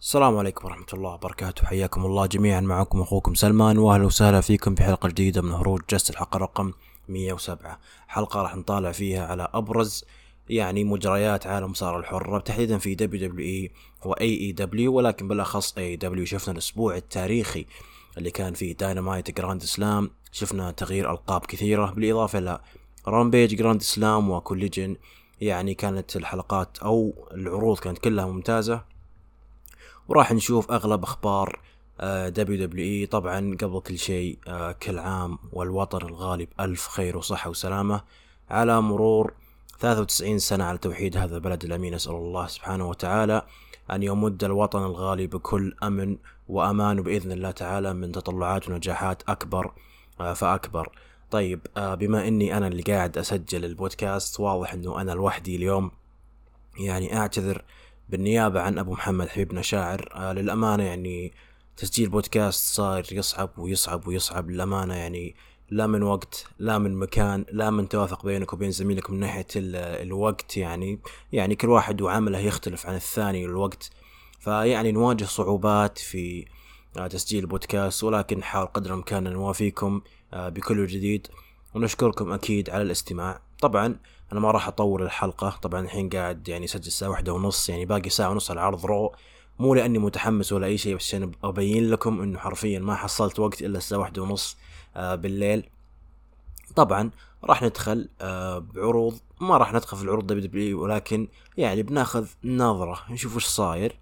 السلام عليكم ورحمة الله وبركاته. حياكم الله جميعا. معكم أخوكم سلمان وأهلا وسهلا فيكم في حلقة جديدة من هروج جست الحلقة رقم 107 حلقة راح نطالع فيها على أبرز يعني مجريات عالم المصارعة الحرة تحديدا في دبليو دبليو إي إي دبليو ولكن بالأخص AEW. شفنا الأسبوع التاريخي اللي كان فيه Dynamite Grand Slam شفنا تغيير ألقاب كثيرة بالإضافة إلى Rampage Grand Slam و Collision يعني كانت الحلقات أو العروض كانت كلها ممتازة. وراح نشوف أغلب أخبار WWE طبعا قبل كل شيء آه، كل عام والوطن الغالي بألف خير وصحة وسلامة على مرور 93 سنة على توحيد هذا البلد الأمين. أسأل الله سبحانه وتعالى أن يمد الوطن الغالي بكل أمن وأمان بإذن الله تعالى من تطلعات ونجاحات أكبر آه، فأكبر. طيب آه، بما أني أنا اللي قاعد أسجل البودكاست واضح أنه أنا لوحدي اليوم يعني أعتذر بالنيابة عن أبو محمد حبيبنا شاعر آه، للأمانة يعني تسجيل بودكاست صار يصعب ويصعب ويصعب. للأمانة يعني لا من وقت لا من مكان لا من توافق بينك وبين زميلك من ناحية الوقت. يعني يعني كل واحد وعمله يختلف عن الثاني الوقت فيعني نواجه صعوبات في آه، تسجيل البودكاست ولكن نحاول قدر الإمكان نوافيكم آه، بكل جديد. ونشكركم أكيد على الاستماع. طبعا أنا ما راح أطول الحلقة طبعا الحين قاعد يعني سجل الساعة واحدة ونص يعني باقي ساعة ونص على عرض Raw. مو لأني متحمس ولا أي شيء بس عشان أبين لكم إنه حرفيا ما حصلت وقت إلا الساعة واحدة ونص آه، بالليل. طبعا راح ندخل آه، بعروض. ما راح ندخل في العروض دبليو ولكن يعني بناخذ نظرة نشوف وش صاير.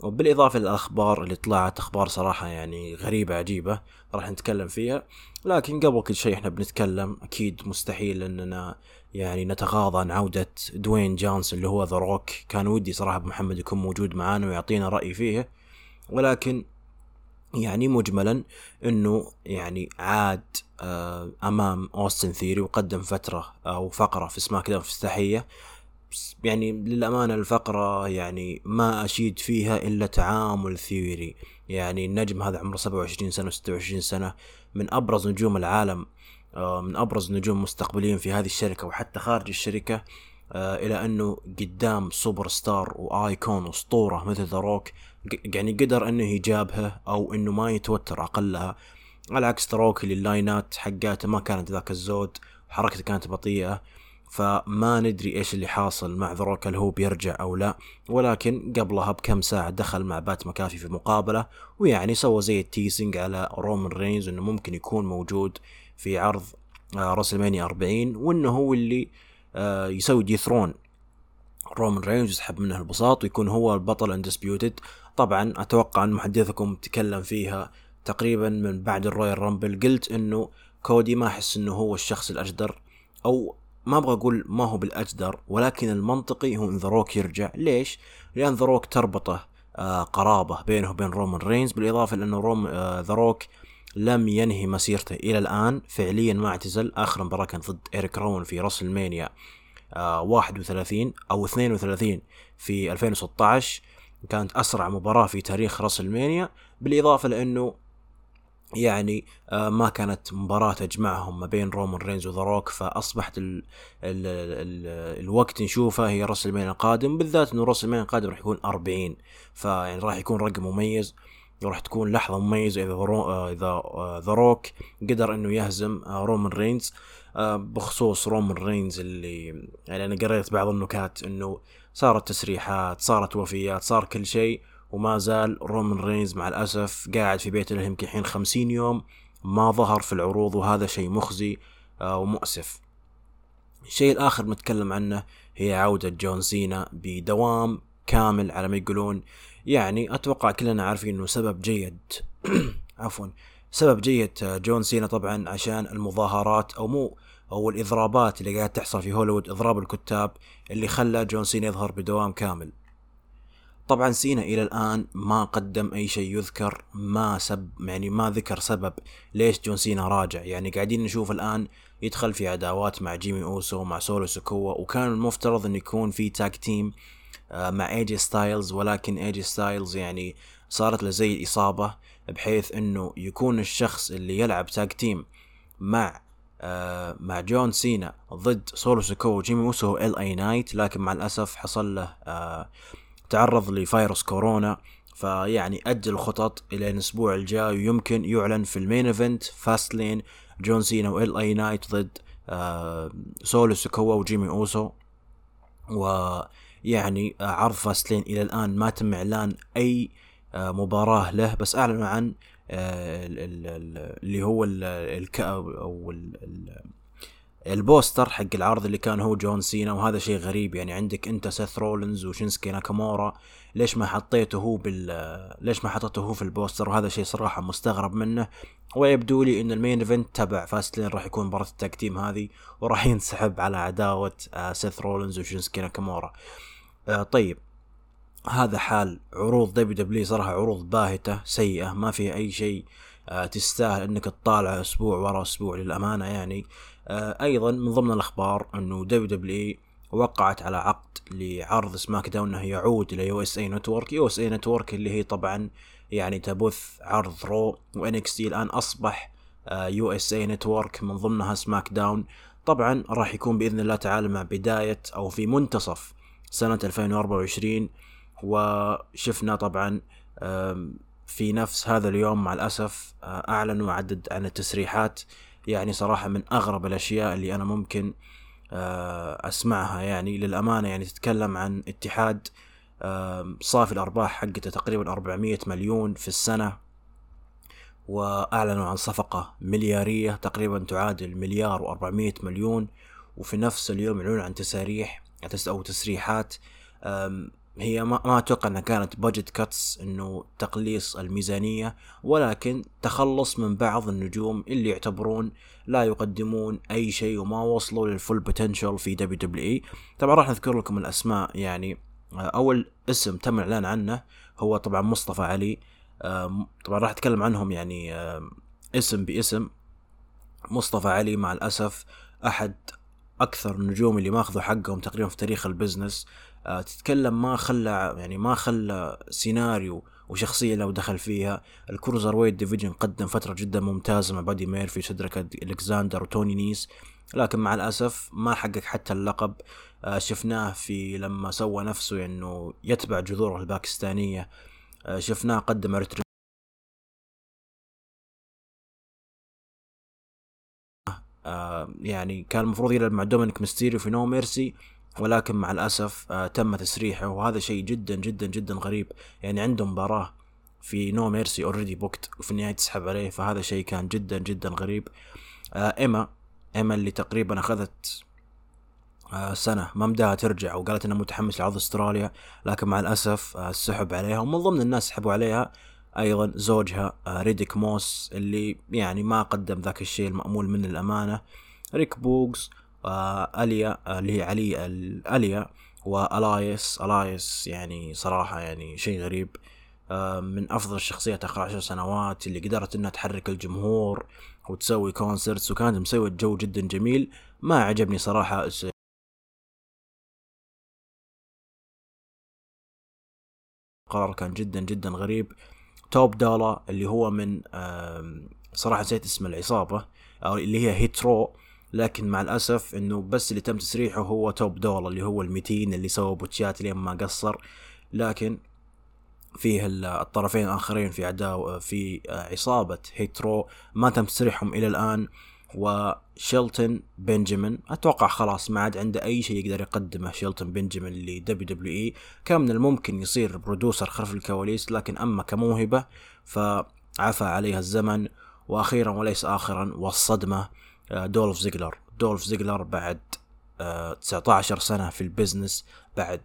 وبالإضافة للأخبار اللي طلعت أخبار صراحة يعني غريبة عجيبة راح نتكلم فيها. لكن قبل كل شيء إحنا بنتكلم أكيد مستحيل أننا يعني نتغاضى عن عودة دوين جونسون اللي هو The Rock كان ودي صراحة محمد يكون موجود معانا ويعطينا رأي فيه. ولكن يعني مجملا إنه يعني عاد آه، أمام أوستن ثيوري وقدم فترة أو فقرة في SmackDown افتتاحيه يعني للأمانة الفقرة يعني ما أشيد فيها إلا تعامل ثيوري. يعني النجم هذا عمره 27 سنة و 26 سنة. من أبرز نجوم العالم. آه، من أبرز نجوم مستقبليين في هذه الشركة وحتى خارج الشركة. آه، إلى أنه قدام superstar و icon أسطورة مثل The Rock. يعني قدر أنه يجابهه أو أنه ما يتوتر أقلها. على عكس The Rock اللي اللاينات حقاته ما كانت ذاك الزود. حركته كانت بطيئة. فما ندري إيش اللي حاصل مع ذا روك هل هو بيرجع أو لا. ولكن قبلها بكم ساعة دخل مع بات مكافي في مقابلة ويعني سوى زي ال teasing على رومان رينز إنه ممكن يكون موجود في عرض آه WrestleMania 40 وإنه هو اللي آه يسوي dethrone. رومان رينز يسحب منه البساط ويكون هو البطل undisputed طبعا أتوقع أن محدثكم تكلم فيها تقريبا من بعد ال Royal Rumble. قلت إنه كودي ما أحس إنه هو الشخص الأجدر أو ما أبغى أقول ما هو بالأجدر ولكن المنطقي هو إن ذا روك يرجع. ليش؟ لأن ذا روك تربطه آه قرابة بينه وبين رومان رينز. بالإضافة لأنه روم آه ذا روك لم ينهي مسيرته إلى الآن. فعليا ما اعتزل. اخر مباراه كانت ضد إيريك روان في WrestleMania آه 31 أو 32 في 2016 كانت أسرع مباراة في تاريخ WrestleMania بالإضافة لأنه يعني آه، ما كانت مباراة تجمعهم ما بين رومان رينز وذا روك فأصبحت ال ال ال الوقت نشوفه هي WrestleMania القادم بالذات إنه WrestleMania القادم راح يكون 40 فيعني راح يكون رقم مميز وراح تكون لحظة مميزة إذا آه، إذا ذا آه، روك قدر إنه يهزم رومان رينز بخصوص رومان رينز اللي يعني أنا قريت بعض النكات إنه صارت تسريحات صارت وفيات صار كل شيء وما زال رومان رينز مع الأسف قاعد في بيت له يمكن الحين خمسين يوم ما ظهر في العروض وهذا شيء مخزي آه، ومؤسف. الشيء الآخر نتكلم عنه هي عودة جون سينا بدوام كامل على ما يقولون. يعني أتوقع كلنا عارفين أنه سبب جيد عفوا سبب جيد آه، جون سينا طبعا عشان المظاهرات أو مو أو الإضرابات اللي قاعد تحصل في هوليوود إضراب الكتاب اللي خلى جون سينا يظهر بدوام كامل. طبعا سينا إلى الآن ما قدم أي شيء يذكر ما سب يعني ما ذكر سبب ليش جون سينا راجع. يعني قاعدين نشوف الآن يدخل في عداوات مع جيمي أوسو مع سولو سيكوا وكان المفترض انه يكون في tag team آه، مع ايجي ستايلز ولكن ايجي ستايلز يعني صارت له زي الإصابة بحيث إنه يكون الشخص اللي يلعب tag team مع آه مع جون سينا ضد سولو سيكوا وجيمي أوسو ال اي نايت لكن مع الأسف حصل له آه تعرض لفيروس كورونا فيعني أجل الخطط إلى الأسبوع الجاي ويمكن يعلن في ال main event Fastlane جون سينا وال اي نايت ضد آه سولو سيكوا وجيمي أوسو. ويعني آه عرض Fastlane إلى الآن ما تم إعلان أي آه مباراة له بس اعلنوا عن آه اللي هو ال أو ال ال poster حق العرض اللي كان هو جون سينا وهذا شيء غريب. يعني عندك انت سيث رولنز وشينسكي ناكامورا. ليش ما حطيته هو بال ليش ما حطيته هو في ال poster؟ وهذا شيء صراحة مستغرب منه. ويبدو لي إن ال main event تبع Fastlane راح يكون مباراة ال tag team هذه وراح ينسحب على عداوة آه، سيث رولنز وشينسكي ناكامورا. آه، طيب. هذا حال عروض WWE صراحة عروض باهتة سيئة ما فيها أي شيء. آه، تستاهل إنك تطالع أسبوع ورا أسبوع للأمانة يعني. أيضا من ضمن الأخبار أنه WWE وقعت على عقد لعرض SmackDown أنه يعود إلى USA Network. USA Network اللي هي طبعا يعني تبث عرض Raw و NXT الآن أصبح USA Network من ضمنها SmackDown طبعا راح يكون بإذن الله تعالى مع بداية أو في منتصف سنة 2024 وشفنا طبعا في نفس هذا اليوم مع الأسف آه، أعلنوا عدد عن التسريحات يعني صراحة من أغرب الأشياء اللي أنا ممكن آه، أسمعها يعني. للأمانة يعني تتكلم عن اتحاد صافي الأرباح حقته تقريبا 400 مليون في السنة وأعلنوا عن صفقة مليارية تقريبا تعادل مليار و400 مليون وفي نفس اليوم يعلنون عن تساريح أو تسريحات هي ما, ما أتوقع إنها كانت budget cuts إنه تقليص الميزانية ولكن تخلص من بعض النجوم اللي يعتبرون لا يقدمون أي شيء وما وصلوا لل full potential في WWE طبعا راح نذكر لكم الأسماء يعني آه، أول اسم تم الاعلان عنه هو طبعا مصطفى علي. طبعا راح أتكلم عنهم يعني اسم باسم. مصطفى علي مع الأسف أحد أكثر النجوم اللي ماخذوا حقهم تقريبا في تاريخ ال business. تتكلم ما خلى يعني ما خلى سيناريو وشخصية لو دخل فيها. ال cruiserweight division قدم فترة جدا ممتازة مع بادي ميرفي سيدريك ألكساندر وتوني نيس. لكن مع الأسف ما حقق حتى اللقب. آه، شفناه في لما سوى نفسه إنه يتبع جذوره الباكستانية. آه، شفناه قدم ارتري يعني كان المفروض يلعب مع دومينيك ميستيريو في No Mercy. ولكن مع الأسف آه تم تسريحه وهذا شيء جدا جدا جدا غريب. يعني عنده مباراة في No Mercy already booked وفي النهاية تسحب عليه فهذا شيء كان جدا جدا غريب. آه إيما إيما اللي تقريبا أخذت آه سنة ما مداها ترجع وقالت انها متحمس لعرض أستراليا لكن مع الأسف آه سحب عليها ومن ضمن الناس سحبوا عليها أيضا زوجها ريديك موس اللي يعني ما قدم ذاك الشيء المأمول من الأمانة. ريك بوكس اليا اللي هي علي اليا وألايس ألايس يعني صراحة يعني شيء غريب. من أفضل الشخصيات آخر عشر سنوات اللي قدرت إنها تحرك الجمهور وتسوي كونسرتس وكانت مسوي جو جدا جميل. ما عجبني صراحة قرار كان جدا جدا غريب. Top Dolla اللي هو من صراحة نسيت اسم العصابة اللي هي Hit Row. لكن مع الأسف إنه بس اللي تم تسريحه هو Top Dolla اللي هو ال200 اللي سوى botch ات لين ما قصر. لكن فيه الطرفين الآخرين في عداوة في عصابة Hit Row ما تم تسريحهم إلى الآن. وشيلتون بنجامين أتوقع خلاص ما عاد عنده أي شيء يقدر يقدمه شيلتون بنجامين ل WWE. كان من الممكن يصير producer خلف الكواليس لكن أما كموهبة فعفى عليها الزمن وأخيرا وليس اخرا والصدمة آه، دولف زيجلر. دولف زيجلر بعد 19 آه، سنة في ال business بعد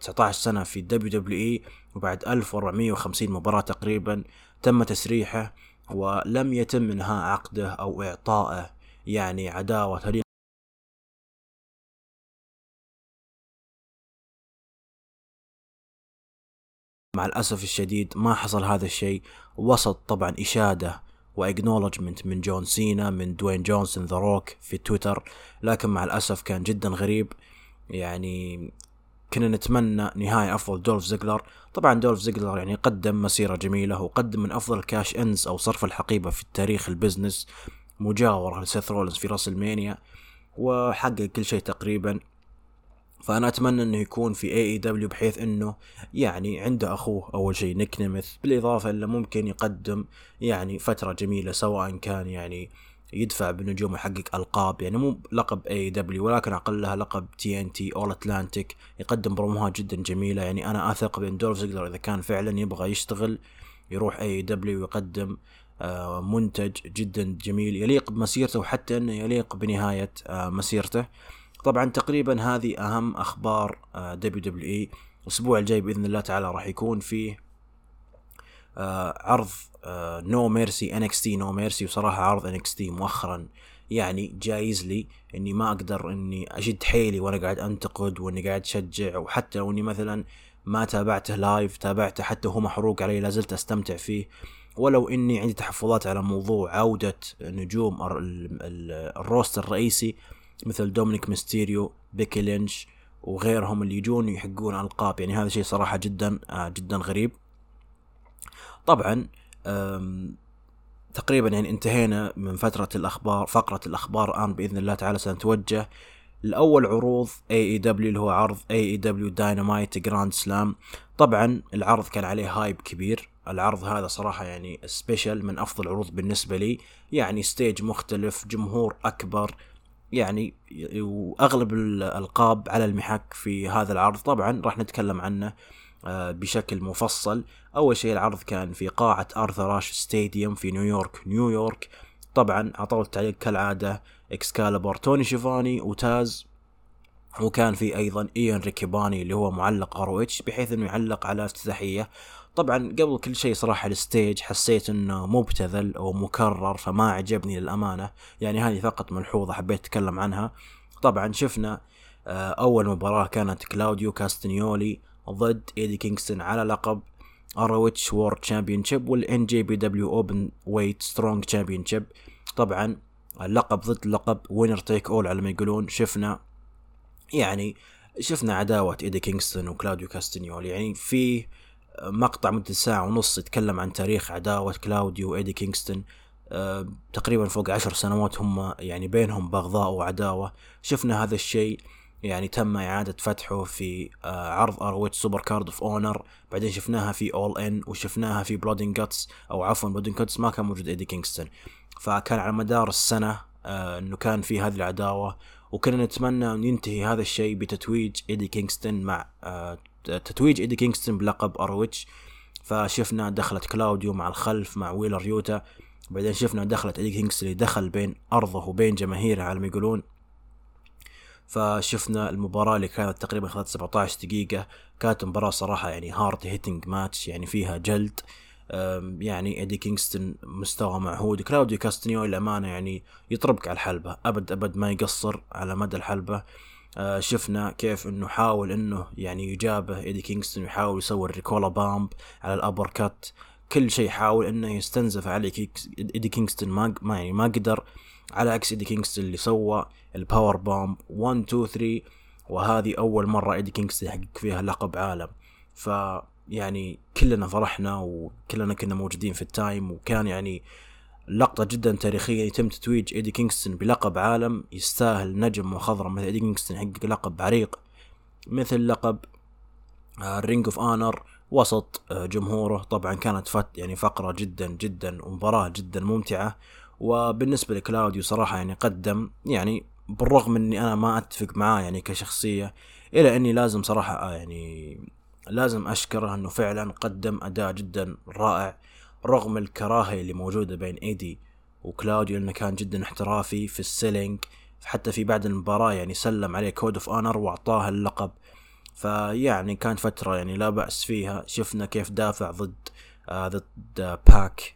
19 آه، سنة في ال WWE وبعد 1450 مباراة تقريبا تم تسريحه ولم يتم إنهاء عقده أو إعطائه يعني عداوة مع الأسف الشديد ما حصل هذا الشيء وسط طبعا إشادة و acknowledgment من جون سينا من دوين جونسون The Rock في تويتر. لكن مع الأسف كان جدا غريب. يعني كنا نتمنى نهاية أفضل دولف زيجلر. طبعا دولف زيجلر يعني قدم مسيرة جميلة وقدم من أفضل cash-ins أو صرف الحقيبة في التاريخ ال business مجاورة لسيث رولنز في راسلمانيا وحقق كل شيء تقريبا. فأنا أتمنى إنه يكون في AEW بحيث إنه يعني عنده أخوه أول شيء نيك نيمث بالإضافة انه ممكن يقدم يعني فترة جميلة سواء كان يعني يدفع بنجوم ويحقق ألقاب يعني مو لقب AEW ولكن أقلها لقب TNT all-Atlantic يقدم بروموهات جدا جميلة. يعني أنا أثق بإن دولف زيجلر إذا كان فعلا يبغى يشتغل يروح AEW ويقدم آه، منتج جدا جميل يليق بمسيرته وحتى إنه يليق بنهاية آه، مسيرته. طبعا تقريبا هذه أهم أخبار WWE. الأسبوع الجاي بإذن الله تعالى راح يكون فيه آه عرض No Mercy NXT No Mercy وصراحة عرض NXT مؤخرا يعني جايز لي إني ما أقدر إني أشد حيلي وأنا قاعد أنتقد وإني قاعد اشجع وحتى لو إني مثلا ما تابعته live تابعته حتى وهو محروق علي لازلت أستمتع فيه. ولو إني عندي تحفظات على موضوع عودة نجوم ال roster الرئيسي مثل دومينيك ميستيريو بيكي لينش وغيرهم اللي يجون يحقون ألقاب. يعني هذا شيء صراحة جدا آه، جدا غريب. طبعا تقريبا يعني انتهينا من فترة الأخبار فقرة الأخبار الآن بإذن الله تعالى سنتوجه لأول عروض AEW اللي هو عرض AEW Dynamite Grand Slam طبعا العرض كان عليه hype كبير. العرض هذا صراحة يعني special من أفضل العروض بالنسبة لي. يعني stage مختلف جمهور أكبر يعني وأغلب الألقاب على المحك في هذا العرض. طبعا راح نتكلم عنه آه، بشكل مفصل. أول شيء العرض كان في قاعة Arthur Ashe Stadium في نيويورك نيويورك طبعا أعضاء التعليق كالعادة اكسكالبر توني شيفاني وتاز. وكان في أيضا إيان ريكاباني اللي هو معلق ROH بحيث إنه يعلق على افتتاحيه طبعا قبل كل شيء صراحة ال stage حسيت إنه مبتذل أو مكرر فما عجبني للأمانة. يعني هذه فقط ملحوظة حبيت أتكلم عنها. طبعا شفنا آه، أول مباراة كانت كلاوديو كاستنيولي ضد إيدي كينغستون على لقب اروتش وورد تشامبيون شيب والان جي بي دبليو اوبن ويت سترونج تشامبيون شيب طبعا اللقب ضد لقب winner take all على ما يقولون. شفنا يعني شفنا عداوة إيدي كينغستون وكلاوديو كاستنيولي. يعني في مقطع مدة ساعة ونص يتكلم عن تاريخ عداوة كلاوديو وإيدي كينغستون أه تقريبا فوق عشر سنوات هم يعني بينهم بغضاء وعداوة. شفنا هذا الشيء يعني تم إعادة فتحه في آه عرض ROH Supercard of Honor بعدين شفناها في All In وشفناها في Blood and Guts أو عفوا Blood and Guts ما كان موجود إيدي كينغستون. فكان على مدار السنة آه إنه كان في هذه العداوة. وكنا نتمنى أن ينتهي هذا الشيء بتتويج إيدي كينغستون مع آه تتويج إيدي كينغستون بلقب ROH فشفنا دخلت كلاوديو مع الخلف مع ويلر يوتا بعدين شفنا دخلت إيدي كينغستون دخل بين أرضه وبين جماهيره على ما يقولون. فشفنا المباراة اللي كانت تقريبا خلال 17 دقيقة كانت مباراة صراحة يعني hard hitting match يعني فيها جلد. يعني إيدي كينغستون مستوى معهود. كلاوديو كاستنيولي للامانه يعني يطربك على الحلبة أبد أبد ما يقصر على مدى الحلبة. آه شفنا كيف إنه حاول إنه يعني يجابه. إيدي كينغستون يحاول يسوي ال Ricola Bomb على ال uppercut. كل شيء حاول إنه يستنزف على إيدي كينغستون ما ما يعني ما قدر. على عكس إيدي كينغستون اللي سوى ال powerbomb 1 2 3 وهذه أول مرة إيدي كينغستون يحقق فيها لقب عالم. ف يعني كلنا فرحنا وكلنا كنا موجودين في ال time وكان يعني لقطة جدا تاريخية يتم تتويج إيدي كينغستون بلقب عالم يستاهل نجم مخضرم مثل إيدي كينغستون يحقق لقب عريق مثل لقب ال Ring of Honor وسط آه، جمهوره. طبعا كانت فت يعني فقرة جدا جدا ومباراة جدا ممتعة. وبالنسبة لكلاوديو صراحة يعني قدم يعني بالرغم إني أنا ما أتفق معاه يعني كشخصية إلى إني لازم صراحة آه، يعني لازم أشكره إنه فعلا قدم أداء جدا رائع. رغم الكراهية اللي موجودة بين إيدي وكلاوديو لأنه كان جدا احترافي في ال selling حتى في بعد المباراة يعني سلم عليه code of honor وأعطاه اللقب. فيعني كانت فترة يعني لا بأس فيها. شفنا كيف دافع ضد آه ضد باك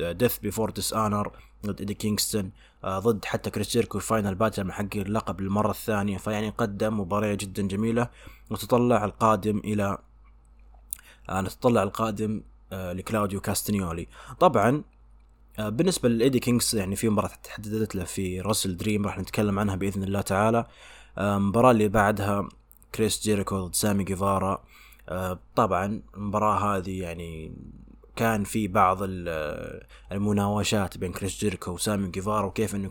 Death Before Dishonor ضد ايدي كينغستون آه ضد حتى كريس جيريكو Final Battle محقق اللقب للمرة الثانية. فيعني قدم مباراة جدا جميلة. نتطلع القادم إلى آه نتطلع القادم آه لكلاوديو كاستنيولي. طبعا آه بالنسبة لإيدي كينغز يعني في مباراة تحددت له في WrestleDream راح نتكلم عنها بإذن الله تعالى. المباراة اللي بعدها كريس جيريكو ضد سامي جيفارا. آه، طبعا المباراة هذه يعني كان في بعض المناوشات بين كريس جيريكو وسامي جيفارا وكيف إنه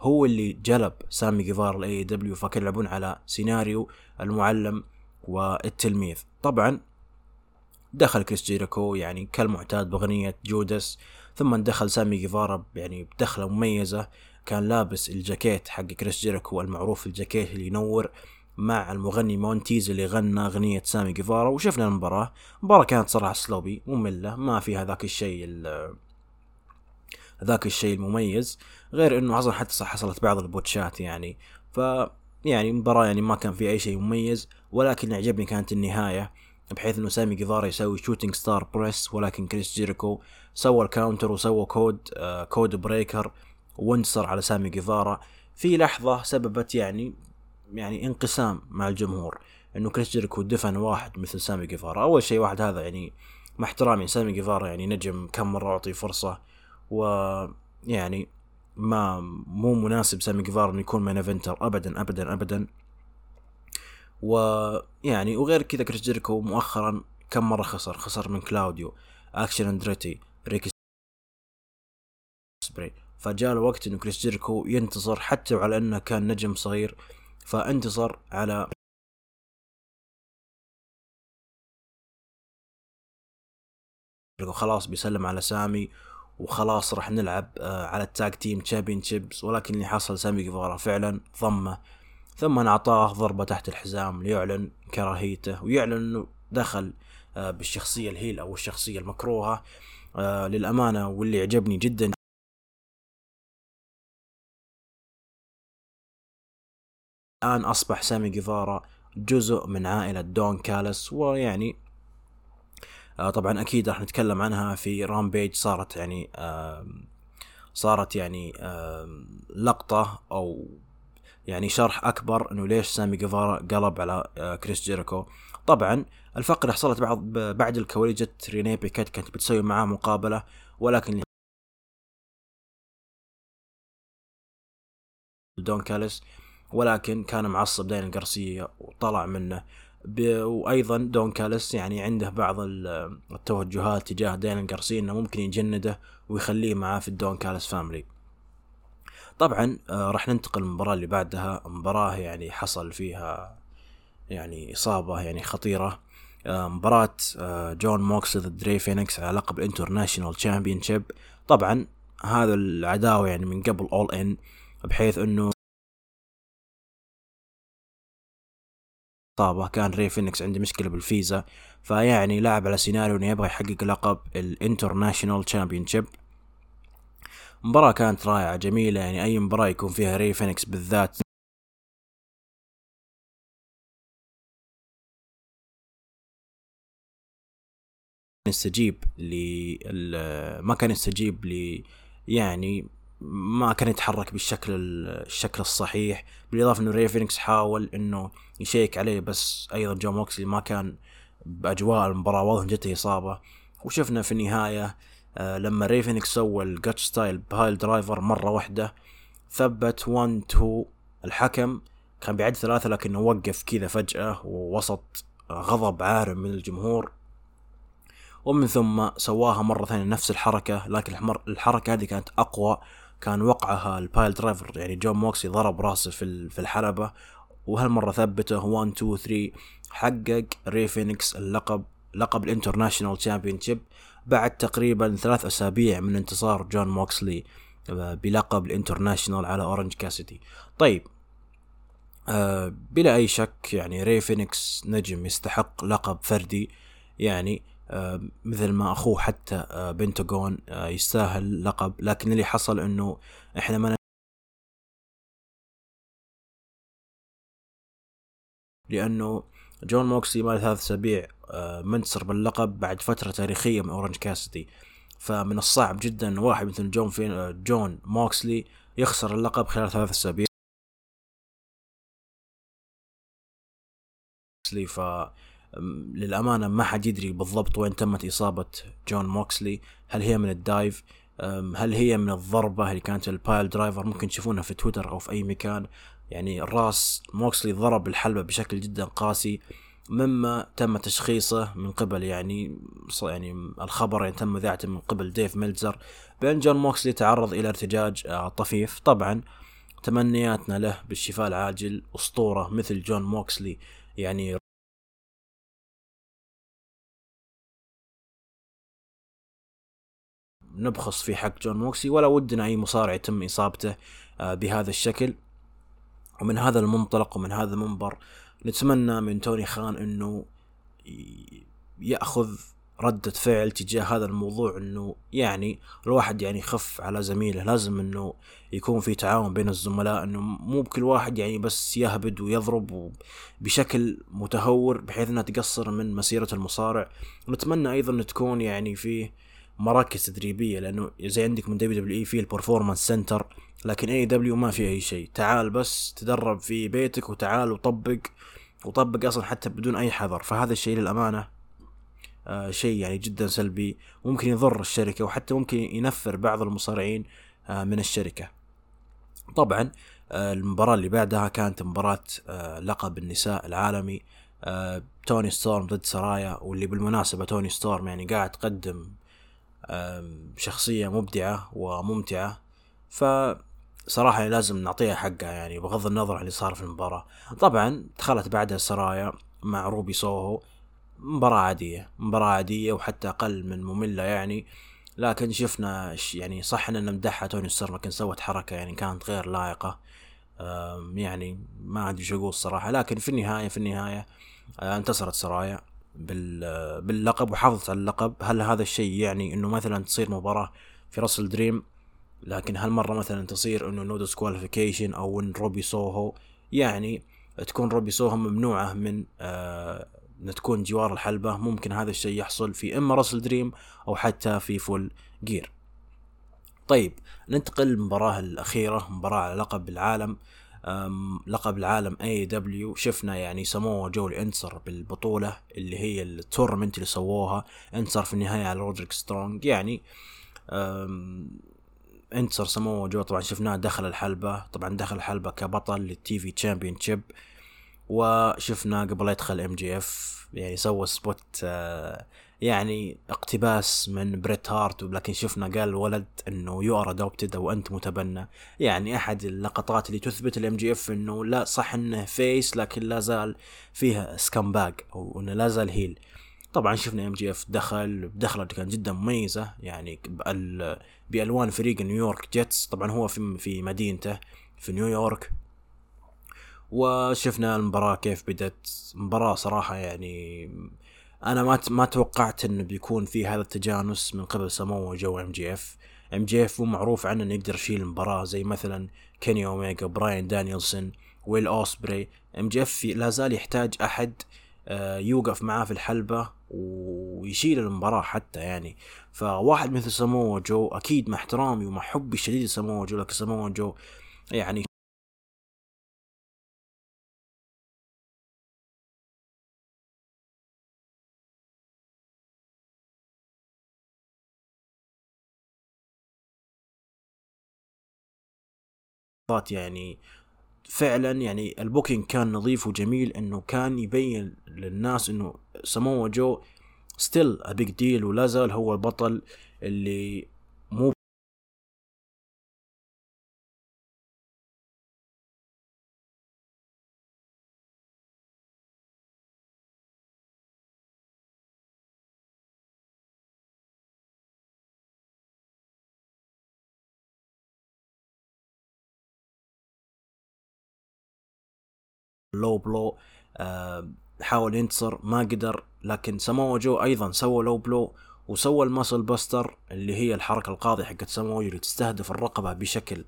هو اللي جلب سامي جيفارا ل AEW فكانوا يلعبون على سيناريو المعلم والتلميذ. طبعا دخل كريس جيريكو يعني كالمعتاد باغنية Judas ثم دخل سامي جيفارا يعني بدخلة مميزة. كان لابس الجاكيت حق كريس جيريكو المعروف الجاكيت اللي ينور مع المغني مونتيز اللي غنى أغنية سامي جيفارا وشفنا المباراة. المباراة كانت صراحة sloppy مملة ما فيها ذاك الشيء ذاك الشيء المميز. غير إنه أصلا حتى حصلت بعض ال botch ات يعني. ف يعني مباراة يعني ما كان في أي شيء مميز ولكن عجبني كانت النهاية. بحيث إنه سامي جيفارا يسوي shooting star press ولكن كريس جيريكو سوى ال counter وسوى كود آه code breaker وانتصر على سامي جيفارا. في لحظة سببت يعني يعني انقسام مع الجمهور إنه كريس جيريكو دفن واحد مثل سامي جيفارا. أول شيء واحد هذا يعني مع احترامي سامي جيفارا يعني نجم كم مرة أعطي فرصة؟ ويعني ما مو مناسب سامي جيفارا إنه يكون main ابدا ابدا ابدا. ويعني وغير كذا كريس جيريكو مؤخرا كم مرة خسر خسر من كلاوديو أكشن اندريتي ريكي سبري. فجاء الوقت إنه كريس جيريكو ينتصر حتى على إنه كان نجم صغير فانتصر على خلاص بيسلم على سامي وخلاص راح نلعب آه، على ال tag team championships ولكن اللي حصل سامي جيفارا فعلا ضمه. ثم أعطاه ضربة تحت الحزام ليعلن كراهيته ويعلن أنه دخل آه، بالشخصية ال heel أو الشخصية المكروهة آه، للأمانة واللي عجبني جدا. الآن أصبح سامي جيفارا جزء من عائلة دون كالس ويعني آه طبعا أكيد راح نتكلم عنها في Rampage صارت يعني صارت يعني لقطة أو يعني شرح أكبر إنه ليش سامي جيفارا قلب على آه، كريس جيريكو. طبعا الفقرة حصلت بعد بعد الكواليس جت ريني بيكيت كانت بتسوي معاه مقابلة ولكن دون كاليس ولكن كان معصب دانيال قارسيا وطلع منه. وأيضا دون كاليس يعني عنده بعض التوجهات تجاه دانيال قارسيا إنه ممكن يجنده ويخليه معاه في الدون كاليس family. طبعا آه، راح ننتقل للمباراة اللي بعدها. مباراة يعني حصل فيها يعني إصابة يعني خطيرة. آه، مباراة آه، جون موكسلي ضد ري فينيكس على لقب ال international championship طبعا هذا العداوة يعني من قبل All In بحيث إنه إصابة. كان ري فينيكس عنده مشكلة بالفيزا فيعني لعب على سيناريو إنه يبغى يحقق لقب ال international championship مباراة كانت رائعة جميلة يعني أي مباراة يكون فيها ري فينيكس بالذات. يستجيب ل ما كان يستجيب ل يعني ما كان يتحرك بالشكل الشكل الصحيح. بالإضافة إنه ري فينيكس حاول إنه يشيك عليه بس أيضا جون موكسلي ما كان بأجواء المباراة واضح جته إصابة. وشفنا في النهاية آه لما ري فينيكس سوى ال Gotch style piledriver مرة واحدة ثبت 1 2 الحكم. كان بيعد ثلاثة لكنه وقف كذا فجأة ووسط غضب عارم من الجمهور. ومن ثم سواها مرة ثانية نفس الحركة لكن الحركة هذه كانت أقوى. كان وقعها ال piledriver يعني جون موكسلي ضرب راسه في في الحلبة وهالمرة ثبته 1 2 3 حقق ري فينيكس اللقب لقب ال international championship بعد تقريبا ثلاث أسابيع من انتصار جون موكسلي آه، بلقب ال international على أورنج كاسيدي. طيب آه بلا أي شك يعني ري فينيكس نجم يستحق لقب فردي. يعني آه مثل ما أخوه حتى آه بنتاغون آه يستاهل لقب. لكن اللي حصل أنه إحنا ما لأنه جون موكسلي ما ثلاث أسابيع آه، منتصر باللقب بعد فترة تاريخية من أورنج كاسيدي فمن الصعب جدا واحد مثل جون فين آه، جون موكسلي يخسر اللقب خلال ثلاث أسابيع. ف للأمانة ما حد يدري بالضبط وين تمت إصابة جون موكسلي. هل هي من ال dive؟ هل هي من الضربة اللي كانت ال pile driver؟ ممكن تشوفونها في تويتر أو في أي مكان. يعني الراس موكسلي ضرب الحلبة بشكل جدا قاسي مما تم تشخيصه من قبل يعني يعني الخبر يعني تم اذاعته من قبل ديف ميلزر بأن جون موكسلي تعرض إلى ارتجاج آه، طفيف. طبعا تمنياتنا له بالشفاء العاجل أسطورة مثل جون موكسلي يعني نبخص في حق جون موكسلي ولا ودنا أي مصارع يتم إصابته آه، بهذا الشكل. ومن هذا المنطلق ومن هذا المنبر نتمنى من توني خان إنه يأخذ ردة فعل تجاه هذا الموضوع إنه يعني الواحد يعني يخف على زميله. لازم إنه يكون في تعاون بين الزملاء إنه مو بكل واحد يعني بس يهبد ويضرب بشكل متهور بحيث إنها تقصر من مسيرة المصارع. ونتمنى أيضا تكون يعني فيه مراكز تدريبية لأنه زي عندك من WWE في ال Performance Center لكن AEW ما في أي شيء. تعال بس تدرب في بيتك وتعال وطبق وطبق أصلا حتى بدون أي حذر. فهذا الشيء للأمانة آه شيء يعني جدا سلبي ممكن يضر الشركة وحتى ممكن ينفر بعض المصارعين آه من الشركة. طبعا آه المباراة اللي بعدها كانت مباراة آه لقب النساء العالمي آه توني ستورم ضد سرايا واللي بالمناسبة توني ستورم يعني قاعد تقدم شخصية مبدعة وممتعة. فصراحة لازم نعطيها حقها يعني بغض النظر عن اللي صار في المباراة. طبعا دخلت بعدها سرايا مع روبي سوهو. مباراة عادية مباراة عادية وحتى أقل من مملة يعني. لكن شفنا يعني صح إن نمدحها توني ستورم لكن سوت حركة يعني كانت غير لائقة. يعني ما أدري شو أقول الصراحة. لكن في النهاية في النهاية آه، انتصرت سرايا. باللقب وحافظت على اللقب. هل هذا الشيء يعني إنه مثلا تصير مباراة في WrestleDream لكن هالمرة مثلا تصير إنه no disqualification أو إن روبي سوهو يعني تكون روبي سوهو ممنوعة من آه تكون جوار الحلبة. ممكن هذا الشيء يحصل في إما WrestleDream أو حتى في Full Gear طيب ننتقل للمباراة الأخيرة مباراة على لقب العالم. لقب العالم AEW شفنا يعني سمو جو انتصر بالبطولة اللي هي ال tournament اللي سووها. انتصر في النهاية على رودريك سترونج. يعني انتصر سمو جو طبعا شفناه دخل الحلبة. طبعا دخل الحلبة كبطل لل TV championship وشفنا قبل يدخل MJF يعني سوى spot آه يعني اقتباس من بريت هارت لكن شفنا قال الولد إنه you are adopted أو أنت متبنى. يعني أحد اللقطات اللي تثبت ال MJF إنه لا صح إنه face لكن لا زال فيها scumbag أو إنه لا زال heel طبعا شفنا MJF دخل دخله كانت جدا مميزة يعني بألوان فريق نيويورك جيتس طبعا هو في في مدينته في نيويورك. وشفنا المباراة كيف بدت مباراة صراحة يعني أنا ما ما توقعت انه بيكون في هذا التجانس من قبل سمو جو إم جي إف. إم جي إف مو معروف عنه إنه يقدر يشيل المباراه زي مثلا كيني اوميجا براين دانيلسون ويل أوسبري. MJF لا زال يحتاج أحد آه، يوقف معاه في الحلبة ويشيل المباراة حتى يعني. فواحد مثل سمو جو أكيد مع احترامي ومع حبي الشديد لسمو جو لكن سمو جو يعني يعني فعلا يعني ال booking كان نظيف وجميل إنه كان يبين للناس إنه سمو جو ستيل ا بيج ديل ولا زال هو البطل اللي حاول ينتصر ما قدر لكن سمو جو أيضا سوى low blow وسوى ال muscle buster اللي هي الحركة القاضية حقت سمو اللي تستهدف الرقبة بشكل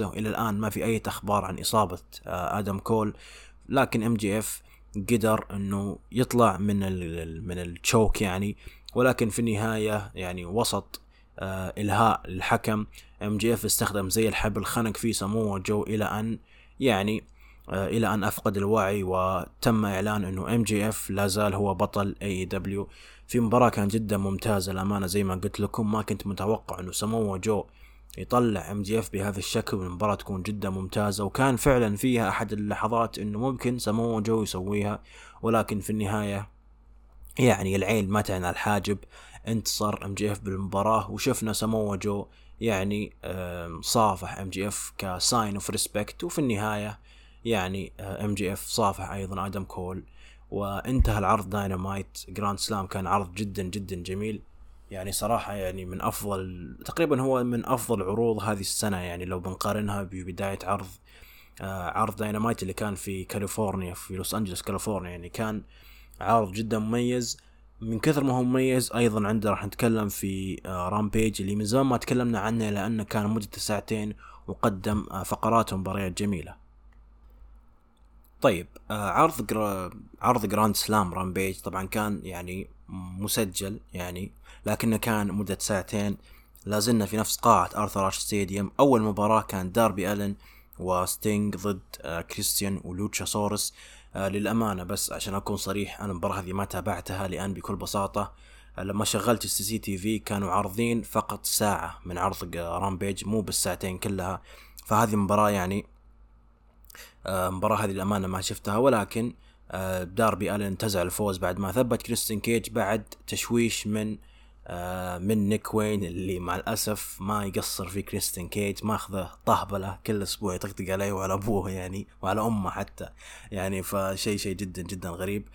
نفسه. إلى الآن ما في أي أخبار عن إصابة آه، آدم كول. لكن MJF قدر إنه يطلع من ال من ال choke يعني. ولكن في النهاية يعني وسط آه إلهاء الحكم MJF استخدم زي الحبل خنق فيه سمو جو إلى أن يعني آه، إلى أن أفقد الوعي. وتم إعلان إنه MJF لا زال هو بطل AEW في مباراة كانت جدا ممتازة الامانة زي ما قلت لكم. ما كنت متوقع إنه سمو جو يطلع MJF بهذا الشكل والمباراة تكون جدا ممتازة وكان فعلا فيها أحد اللحظات إنه ممكن سمو جو يسويها ولكن في النهاية يعني العين ما تعلى الحاجب. انتصر MJF بالمباراة وشفنا سمو جو يعني صافح MJF ك sign of respect وفي النهاية يعني MJF صافح أيضا آدم كول. وانتهى العرض Dynamite Grand Slam كان عرض جدا جدا جميل. يعني صراحة يعني من أفضل تقريبا هو من أفضل عروض هذه السنة يعني لو بنقارنها ببداية عرض آه عرض داينامايت اللي كان في كاليفورنيا في لوس أنجلوس كاليفورنيا. يعني كان عرض جدا مميز. من كثر ما هو مميز أيضا عنده راح نتكلم في آه Rampage اللي من زمان ما تكلمنا عنه لأنه كان مدته ساعتين وقدم آه فقرات ومباريات جميلة. طيب آه عرض جرا... عرض Grand Slam Rampage طبعا كان يعني مسجل يعني لكنه كان مدة ساعتين. لازلنا في نفس قاعة Arthur Ashe Stadium. أول مباراة كان داربي ألن وستينج ضد آه كريستيان ولوتشاسورس آه للأمانة بس عشان أكون صريح أنا المباراة هذه ما تابعتها لأن بكل بساطة آه لما شغلت ال CCTV كانوا عارضين فقط ساعة من عرض رامبيج مو بالساعتين كلها. فهذه مباراة يعني المباراة هذه الأمانة ما شفتها. ولكن داربي ألن انتزع الفوز بعد ما ثبت كريستين كيج بعد تشويش من من نيك وين اللي مع الأسف ما يقصر في كريستين كيج ماخذه طهبلة كل أسبوع يطقطق عليه وعلى أبوه يعني وعلى أمه حتى يعني فشيء شيء جدا جدا غريب.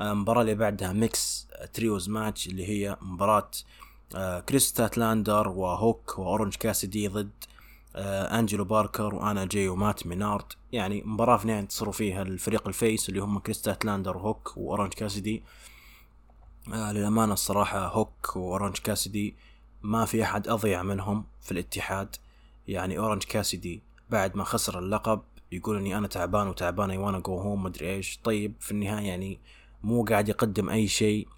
المباراة اللي بعدها mixed trios match اللي هي مباراة كريس ستاتلاندر وهوك وأورنج كاسدي ضد آه أنجلو باركر وأنا جي ومات مينارد. يعني مباراة النهاية انتصروا فيها الفريق ال face اللي هم كريس ستاتلاندر وهوك وأورنج كاسدي آه للأمانة الصراحة هوك واورنج كاسدي ما في أحد أضيع منهم في الاتحاد. يعني اورنج كاسدي بعد ما خسر اللقب يقول إني أنا تعبان وتعبان I wanna go home مدري إيش. طيب في النهاية يعني مو قاعد يقدم أي شيء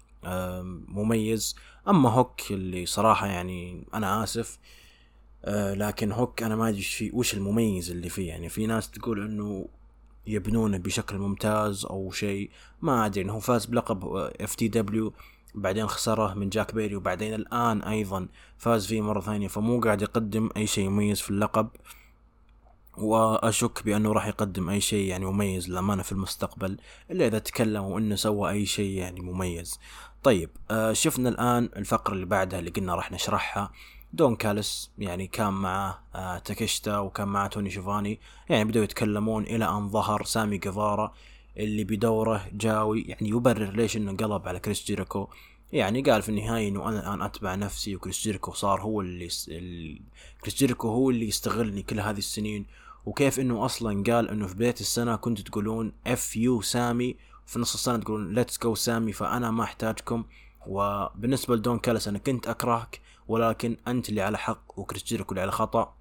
مميز. أما هوك اللي صراحة يعني أنا آسف آه لكن هوك أنا ما أدري وش المميز اللي فيه. يعني في ناس تقول إنه يبنونه بشكل ممتاز أو شيء. ما أدري إنه فاز بلقب FTW بعدين خسره من جاك بيري وبعدين الآن أيضا فاز فيه مرة ثانية فمو قاعد يقدم أي شيء مميز في اللقب. وأشك بأنه راح يقدم أي شيء يعني مميز للأمانة في المستقبل إلا إذا تكلم وانه سوى أي شيء يعني مميز. طيب آه شفنا الآن الفقرة اللي بعدها اللي قلنا راح نشرحها. دون كالس يعني كان معه آه تاكيشتا وكان معه توني شوفاني يعني بدأوا يتكلمون إلى أن ظهر سامي جيفارا اللي بدوره جاء يعني يبرر ليش إنه قلب على كريس جيريكو. يعني قال في النهاية إنه أنا الان أتبع نفسي وكريس جيريكو صار هو اللي س... ال... كريس جيريكو هو اللي يستغلني كل هذه السنين. وكيف إنه أصلا قال إنه في بداية السنة كنت تقولون F you سامي في نص السنة تقولون let's go سامي فأنا ما أحتاجكم. وبالنسبة لدون كالس أنا كنت أكرهك. ولكن أنت اللي على حق وكريس جيريكو اللي على خطأ.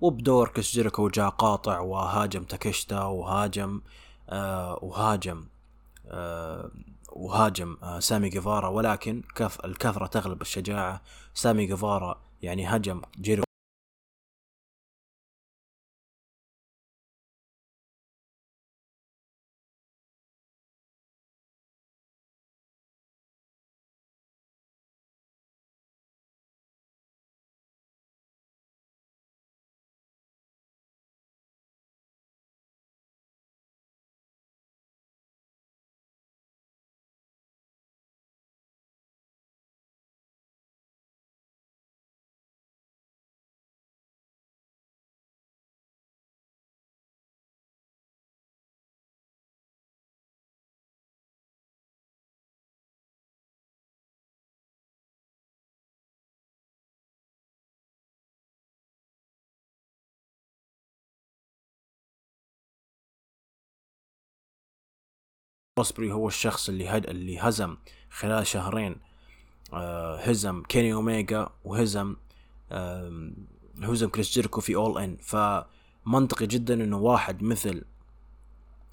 وبدور كريس جيريكو جاء قاطع وهاجم تاكيشتا وهاجم آه وهاجم آه وهاجم آه سامي جيفارا. ولكن كف الكثرة تغلب الشجاعة. سامي جيفارا يعني هجم جيريكو اوسبري هو الشخص اللي هد... اللي هزم خلال شهرين آه هزم كيني اوميجا وهزم آه هزم كريس جيركو في All In فمنطقي جدا إنه واحد مثل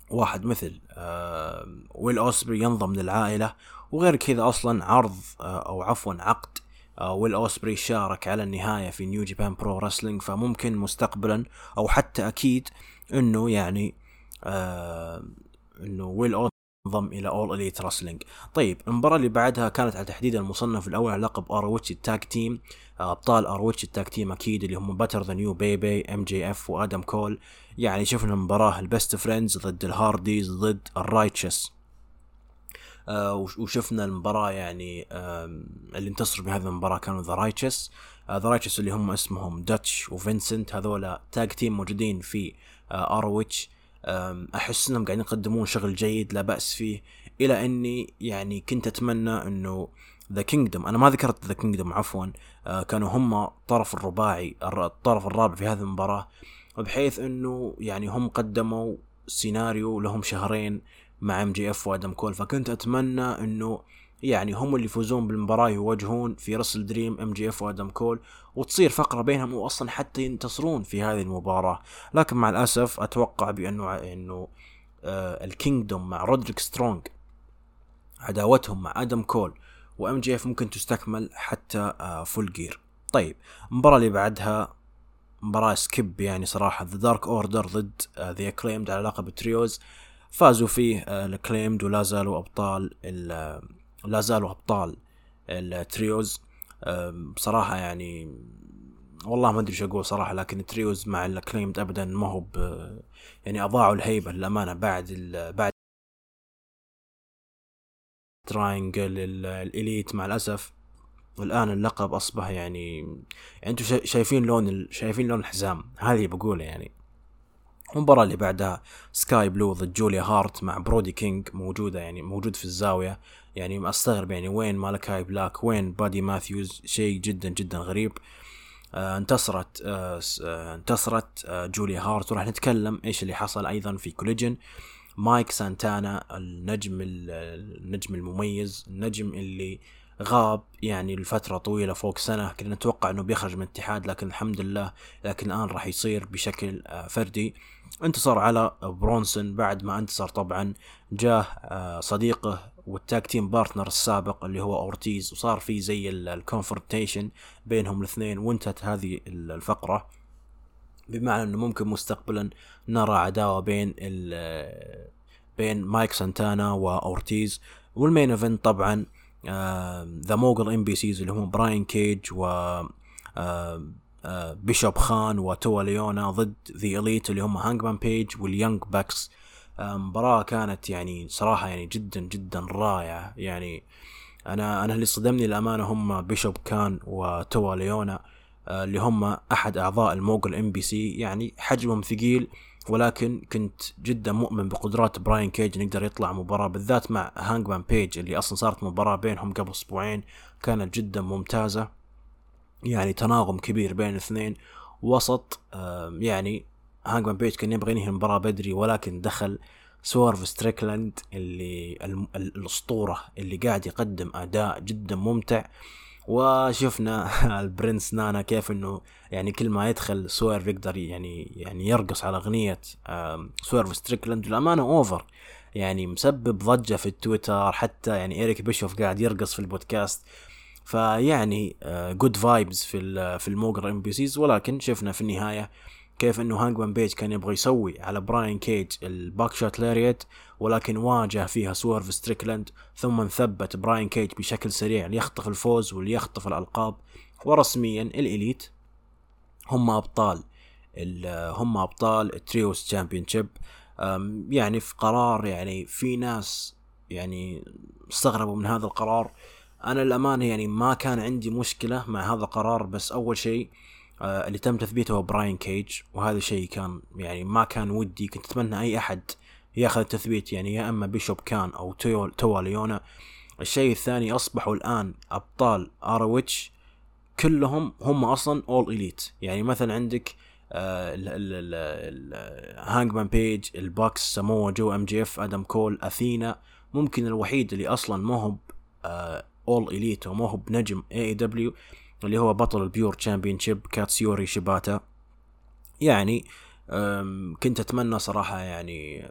واحد مثل آه ويل أوسبري ينضم للعائلة. وغير كذا أصلا عرض آه أو عفوا عقد آه ويل أوسبري شارك على النهاية في New Japan Pro Wrestling فممكن مستقبلا أو حتى أكيد إنه يعني آه إنه ويل انضم إلى All Elite Wrestling طيب المباراة اللي بعدها كانت على تحديد المصنف الأول على لقب ROH ال tag team أبطال ROH ال tag team أكيد اللي هم Better Than You Bay Bay MJF وادم كول يعني شفنا مباراة ال Best Friends ضد ال Hardys ضد ال Righteous آه وشفنا المباراة يعني آه اللي انتصروا بهذه المباراة كانوا The Righteous The Righteous اللي هم اسمهم داتش وفينسنت هذولا tag team موجودين في آه ROH أحس إنهم قاعدين يقدمون شغل جيد لا بأس فيه إلى أني يعني كنت أتمنى إنه The Kingdom أنا ما ذكرت The Kingdom عفوا آه كانوا هم طرف الرباعي الطرف الرابع في هذه المباراة بحيث إنه يعني هم قدموا سيناريو لهم شهرين مع MJF وآدم كول فكنت أتمنى إنه يعني هم اللي يفوزون بالمباراة يواجهون في WrestleDream MJF وآدم كول وتصير فقرة بينهم واصلا حتى ينتصرون في هذه المباراة. لكن مع الأسف أتوقع بأنه إنه آه ال Kingdom مع رودريك سترونج عداوتهم مع آدم كول و MJF ممكن تستكمل حتى آه Full Gear طيب المباراة اللي بعدها مباراة skip يعني صراحة The Dark Order ضد The آه، Acclaimed على لقب ال trios فازوا فيه ال Acclaimed آه، ولا زالوا أبطال لا زالوا أبطال ال trios. بصراحة يعني والله ما أدري إيش أقول صراحة لكن ال trios مع ال Acclaimed ابدا ما هو يعني أضاعوا الهيبة للأمانة بعد ال بعد Triangle ال Elite مع الأسف. والان اللقب أصبح يعني, يعني أنتم شايفين لون شايفين لون الحزام هذه بقوله يعني. المباراة اللي بعدها سكاي بلو ضد جوليا هارت مع برودي كينج موجودة يعني موجود في الزاوية. يعني أستغرب يعني وين مالكاي بلاك وين بادي ماثيوز؟ شيء جدا جدا غريب. آه انتصرت آه آه انتصرت آه جوليا هارت. وراح نتكلم إيش اللي حصل أيضا في Collision. مايك سانتانا النجم النجم المميز النجم اللي غاب يعني لفترة طويلة فوق سنة. كنا نتوقع إنه بيخرج من الاتحاد لكن الحمد لله لكن الآن راح يصير بشكل آه، فردي. انتصر على برونسون بعد ما انتصر طبعا. جاه آه، صديقه وال tag team partner السابق اللي هو أورتيز وصار في زي ال confrontation بينهم الاثنين وانتهت هذه الفقرة. بمعنى إنه ممكن مستقبلا نرى عداوة بين بين مايك سانتانا وأورتيز. وال main event طبعا The Mogul Embassy اللي هم براين كيج و بيشوب كان وتوا ليونا ضد The Elite اللي هم هانجمان بيج وال Young Bucks مباراة كانت يعني صراحة يعني جدا جدا رائعة. يعني أنا أنا اللي صدمني الامانة هم بيشوب كان وتوا ليونا آه، اللي هم أحد أعضاء ال Mogul Embassy يعني حجمهم ثقيل ولكن كنت جدا مؤمن بقدرات براين كيج نقدر يطلع مباراة بالذات مع هانجمان بيج اللي أصلا صارت مباراة بينهم قبل أسبوعين كانت جدا ممتازة. يعني تناغم كبير بين الاثنين. وسط يعني هانجمان بيج كان يبغى ينهي المباراة بدري ولكن دخل سويرف ستريكلاند اللي الأسطورة اللي قاعد يقدم أداء جدا ممتع. وشفنا البرنس نانا كيف إنه يعني كل ما يدخل سويرف يقدر يعني يعني يرقص على أغنية سويرف ستريكلاند. للأمانة over. يعني مسبب ضجة في التويتر حتى يعني إيريك بيشوف قاعد يرقص في البودكاست. فيعني good vibes في في ال Mogul Embassy ولكن شفنا في النهاية كيف إنه هانجمان بيج كان يبغى يسوي على براين كيج ال Buckshot Lariat ولكن واجه فيها سويرف ستريكلاند ثم ثبت براين كيج بشكل سريع ليخطف الفوز وليخطف الألقاب. ورسميا The Elite هم أبطال هم أبطال ال trios championship. يعني في قرار يعني في ناس يعني استغربوا من هذا القرار. أنا الامانه يعني ما كان عندي مشكلة مع هذا القرار بس أول شيء آه اللي تم تثبيته هو براين كيج وهذا الشيء كان يعني ما كان ودي. كنت أتمنى أي أحد يأخذ التثبيت. يعني يا أما بيشوب كان أو تو, تو ليونا الشيء الثاني أصبحوا الآن أبطال ROH كلهم هم أصلا All Elite يعني مثلا عندك هانجمان بيج ال Bucks سموا جو MJF آدم كول اثينا ممكن الوحيد اللي أصلا ما هو All Elite وما هو بنجم AEW اللي هو بطل ال Pure championship كاتسيوري شيباتا. يعني كنت أتمنى صراحة يعني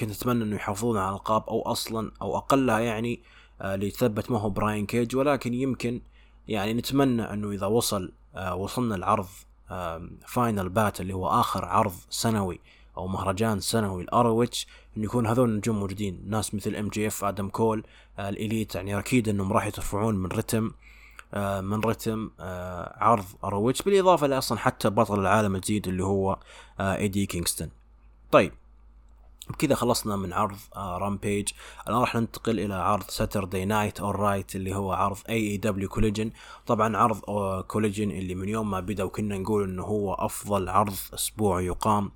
كنت أتمنى إنه يحافظون على القاب أو أصلا أو أقلها يعني آه، ليثبت ما هو براين كيج. ولكن يمكن يعني نتمنى إنه إذا وصل آه، وصلنا العرض Final Battle اللي هو آخر عرض سنوي أو مهرجان سنوي ال ROH إنه يكون هذول النجوم موجودين. ناس مثل MJF آدم كول The Elite يعني أكيد إنهم راح يرفعون من رتم. من رتم آه عرض ROH بالإضافة لاصلا حتى بطل العالم الجديد اللي هو آه إيدي كينغستون. طيب بكذا خلصنا من عرض آه Rampage الآن راح ننتقل إلى عرض Saturday night alright اللي هو عرض AEW Collision طبعا عرض آه Collision اللي من يوم ما بدأ وكنا نقول إنه هو أفضل عرض أسبوع يقام.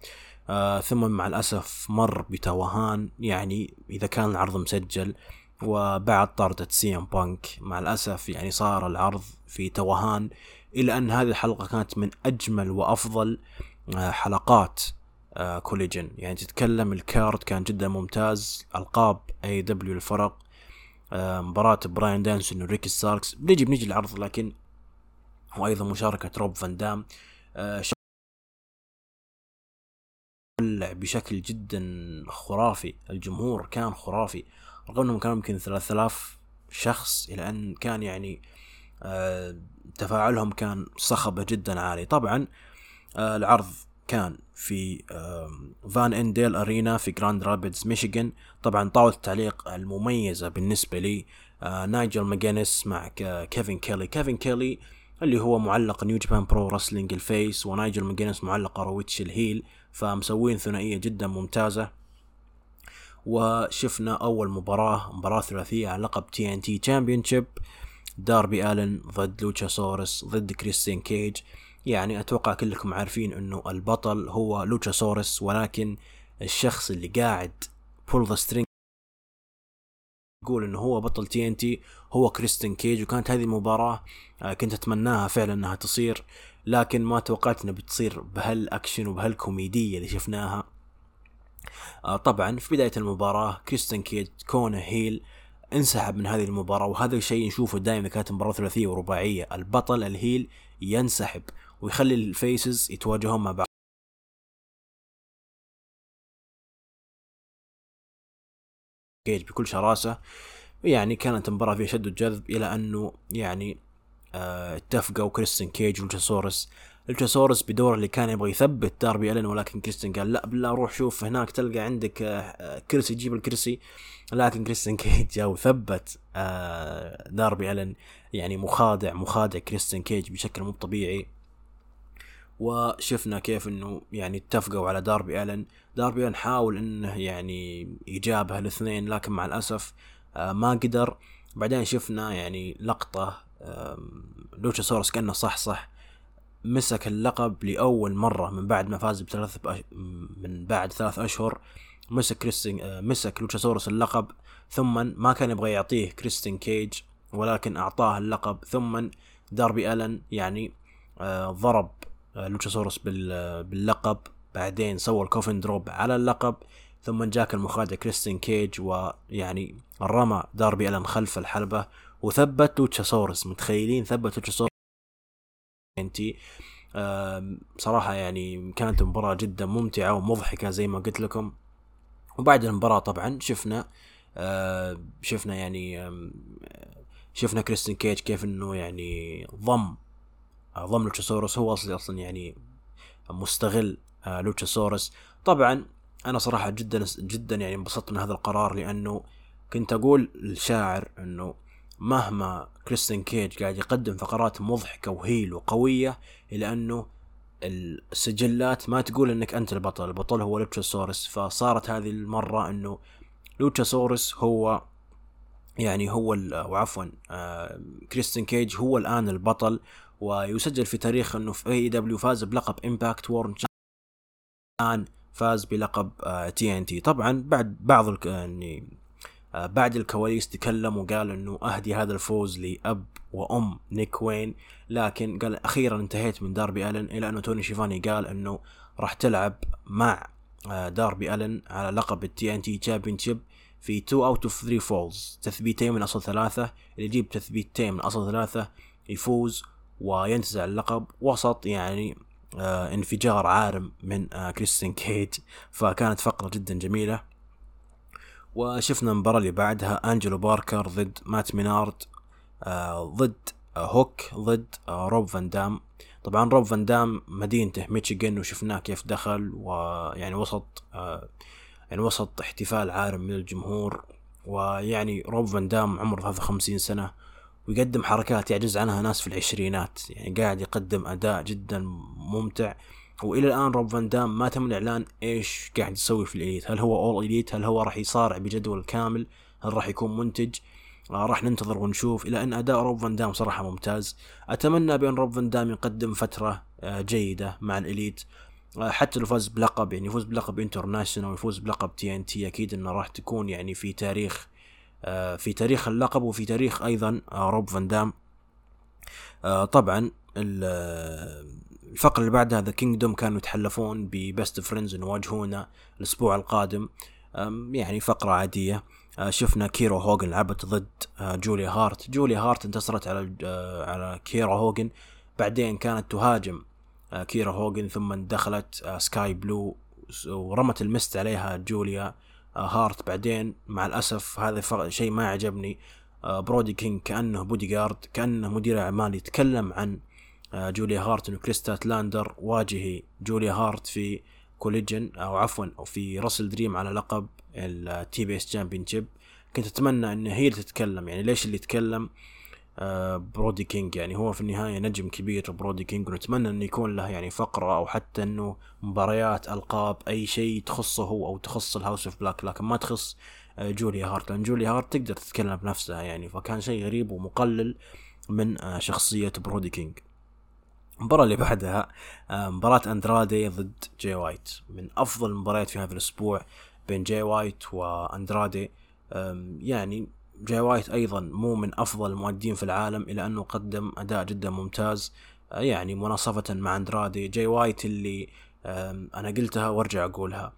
آه ثم مع الأسف مر بتوهان. يعني إذا كان العرض مسجل وبعد طردة CM Punk مع الأسف يعني صار العرض في توهان إلى أن هذه الحلقة كانت من أجمل وأفضل آه حلقات آه Collision. يعني تتكلم ال card كان جدا ممتاز ألقاب AEW الفرق آه مباراة براين دانيلسون وريكي ستاركس. بنجي بنجي العرض لكن وأيضا مشاركة روب فان دام بشكل جدا خرافي. الجمهور كان خرافي. رغم انهم كانوا يمكن 3000 شخص إلى أن كان يعني آه تفاعلهم كان صخبة جدا عالي. طبعا آه العرض كان في Van Andel Arena في جراند رابيدز ميشيغان. طبعا طاولة التعليق المميزة بالنسبة لي آه نايجل ماجينيس مع كيفن كيلي. كيفن كيلي اللي هو معلق New Japan Pro Wrestling ال face ونايجل ماجينيس معلق رويتش الهيل فمسوين ثنائية جدا ممتازة. وشفنا أول مباراة مباراة ثلاثية على لقب TNT championship داربي ألن ضد لوتشا سورس ضد كريستين كيج. يعني أتوقع كلكم عارفين إنه البطل هو لوتشا سورس ولكن الشخص اللي قاعد pull the strings يقول إنه هو بطل TNT هو كريستين كيج وكانت هذه المباراة كنت أتمناها فعلا إنها تصير. لكن ما توقعت إنها بتصير بهالأكشن وبهالكوميدية اللي شفناها. طبعا في بداية المباراة كريستين كيج كونه heel انسحب من هذه المباراة وهذا الشيء نشوفه دائما كانت مباراة ثلاثية ورباعية. البطل ال heel ينسحب ويخلي ال faces يتواجهون مع بعض. كيج بكل شراسة يعني كانت مباراة فيها شد وجذب إلى أنه يعني آه اتفقوا كريستن كيج ولوتشاسورس لوتشاسورس بدور اللي كان يبغى يثبت داربي ألن ولكن كريستن قال لا بالله روح شوف هناك تلقى عندك آه كرسي جيب الكرسي. لكن كريستن كيج جاء وثبت آه داربي ألن يعني مخادع مخادع كريستن كيج بشكل مو طبيعي. وشفنا كيف إنه يعني اتفقوا على داربي الن داربي الن حاول إنه يعني يجابه الاثنين لكن مع الأسف ما قدر. بعدين شفنا يعني لقطة لوتشا سورس كأنه صح صح مسك اللقب لأول مرة من بعد ما فاز بثلاث بأش... من بعد ثلاث أشهر. مسك كريستين مسك لوتشا سورس اللقب ثم ما كان يبغى يعطيه كريستين كيج ولكن أعطاه اللقب ثم داربي ألن يعني آه ضرب آه لوتشاسورس باللقب. بعدين سوى ال Coffin Drop على اللقب ثم جاك المخادع كريستين كيج ويعني رمى داربي ألن خلف الحلبة وثبت لوتشاسورس. متخيلين ثبت لوتشاسورس؟ انتي آه صراحة يعني كانت مباراة جدا ممتعة ومضحكة زي ما قلت لكم. وبعد المباراة طبعا شفنا آه شفنا يعني آه شفنا كريستين كيج كيف إنه يعني ضم ضم لوتشاسورس. هو أصلي أصلا يعني مستغل لوتشاسورس. طبعا أنا صراحة جدا جدا يعني انبسطت من هذا القرار لأنه كنت أقول للشاعر إنه مهما كريستين كيج قاعد يقدم فقرات مضحكة و heel وقوية الا أنه السجلات ما تقول إنك أنت البطل البطل هو لوتشاسورس. فصارت هذه المرة إنه لوتشاسورس هو يعني هو وعفوا آه كريستين كيج هو الآن البطل ويسجل في تاريخ إنه في AEW فاز بلقب Impact World الآن فاز بلقب TNT طبعا بعد بعض يعني بعد الكواليس تكلم وقال إنه أهدي هذا الفوز لأب وأم نيك وين. لكن قال أخيرا انتهيت من داربي ألن إلى أنه توني شيفاني قال إنه راح تلعب مع آه داربي ألن على لقب ال TNT Championship في 2 out of 3 falls تثبيتين من أصل ثلاثة اللي يجيب تثبيتين من أصل ثلاثة يفوز وينتزع اللقب وسط يعني آه انفجار عارم من آه كريستين كيج فكانت فقرة جدا جميلة. وشفنا المباراة اللي بعدها أنجلو باركر ضد مات مينارد آه ضد هوك ضد روب فان دام. طبعا روب فان دام مدينته ميشيغان وشفناه كيف دخل ويعني وسط يعني وسط احتفال عارم من الجمهور. ويعني روب فان دام عمره 53 سنة ويقدم حركات يعجز عنها ناس في العشرينات. يعني قاعد يقدم أداء جدا ممتع. وإلى الآن روب فان دام ما تم الإعلان إيش قاعد يسوي في ال Elite. هل هو All Elite هل هو راح يصارع بجدول كامل؟ هل راح يكون منتج؟ آه راح ننتظر ونشوف. إلى أن أداء روب فان دام صراحة ممتاز. أتمنى بأن روب فان دام يقدم فترة آه جيدة مع ال Elite. آه حتى لو فاز بلقب يعني يفوز بلقب International ويفوز بلقب TNT أكيد إنه راح تكون يعني في تاريخ في تاريخ اللقب وفي تاريخ أيضا روب فان دام. طبعا الفقرة اللي بعدها The Kingdom كانوا يتحلفون ب Best Friends إنه يواجهونا الأسبوع القادم. يعني فقرة عادية. آه، شفنا كيرا هوجن لعبت ضد آه، جوليا هارت. جوليا هارت انتصرت على آه، على كيرا هوجن بعدين كانت تهاجم كيرا هوجن ثم دخلت سكاي بلو ورمت ال mist عليها جوليا هارت. بعدين مع الأسف هذا شيء ما عجبني. برودي كينج كأنه بودي جارد كأنه مدير أعمال يتكلم عن جوليا هارت وكريس ستاتلاندر واجهي جوليا هارت في Collision أو عفوا في WrestleDream على لقب ال TBS Championship كنت أتمنى إن هي اللي تتكلم يعني ليش اللي يتكلم؟ آه برودي كينج يعني هو في النهاية نجم كبير برودي كينج ونتمنى إنه يكون له يعني فقرة أو حتى إنه مباريات ألقاب أي شيء تخصه هو أو تخص ال House of Black لكن ما تخص آه جوليا هارت لأن جوليا هارت تقدر تتكلم بنفسها يعني فكان شيء غريب ومقلل من آه شخصية برودي كينج. المباراة اللي بعدها آه، مباراة أندرادي ضد جي وايت. من أفضل المباريات في هذا الأسبوع بين جي وايت وأندرادي. يعني جي وايت أيضا مو من أفضل المؤدين في العالم الا أنه قدم أداء جدا ممتاز. آه، يعني مناصفة مع أندرادي. جي وايت اللي أنا قلتها وأرجع أقولها.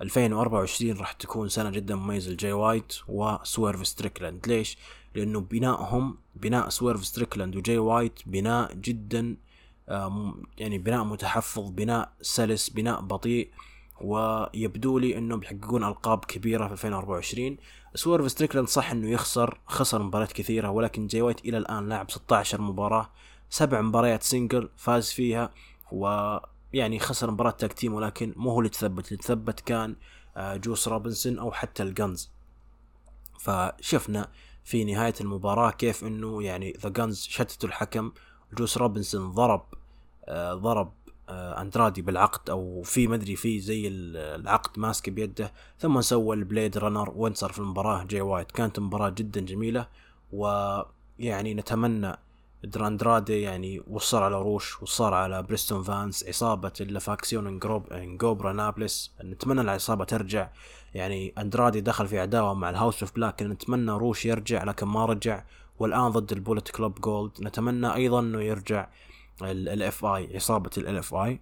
2024 راح تكون سنة جدا مميزة لجي وايت وسويرف ستريكلاند. ليش؟ لأنه بنائهم بناء سويرف ستريكلاند وجي وايت بناء جدا يعني بناء متحفظ بناء سلس بناء بطيء. ويبدو لي إنه بيحققون ألقاب كبيرة في 2024 سويرف ستريكلاند صح إنه يخسر خسر مباريات كثيرة ولكن جاي وايت إلى الآن لاعب 16 مباراة سبع مباريات single فاز فيها ويعني خسر مباراة tag ولكن مو هو اللي تثبت. اللي تثبت كان آه، جوس روبنسون أو حتى ال Gunns فشفنا في نهاية المباراة كيف إنه يعني The Gunns شتتوا الحكم جوس روبنسون ضرب آه، ضرب آه، أندرادي بالعقد أو في مدري في زي العقد ماسك بيده ثم سوى ال Blade Runner وانتصر في المباراة جاي وايت. كانت مباراة جدا جميلة ويعني نتمنى دراندرادي يعني وصل على روش وصل على بريستون فانس عصابة اللافاكسيون انجروب إنجوبرا نابلس. نتمنى العصابة ترجع. يعني أندرادي دخل في عداوة مع الهاوس أوف بلاك نتمنى روش يرجع لكن ما رجع. والآن ضد البولت كلوب جولد. نتمنى أيضا إنه يرجع. الاف اي عصابة الاف اي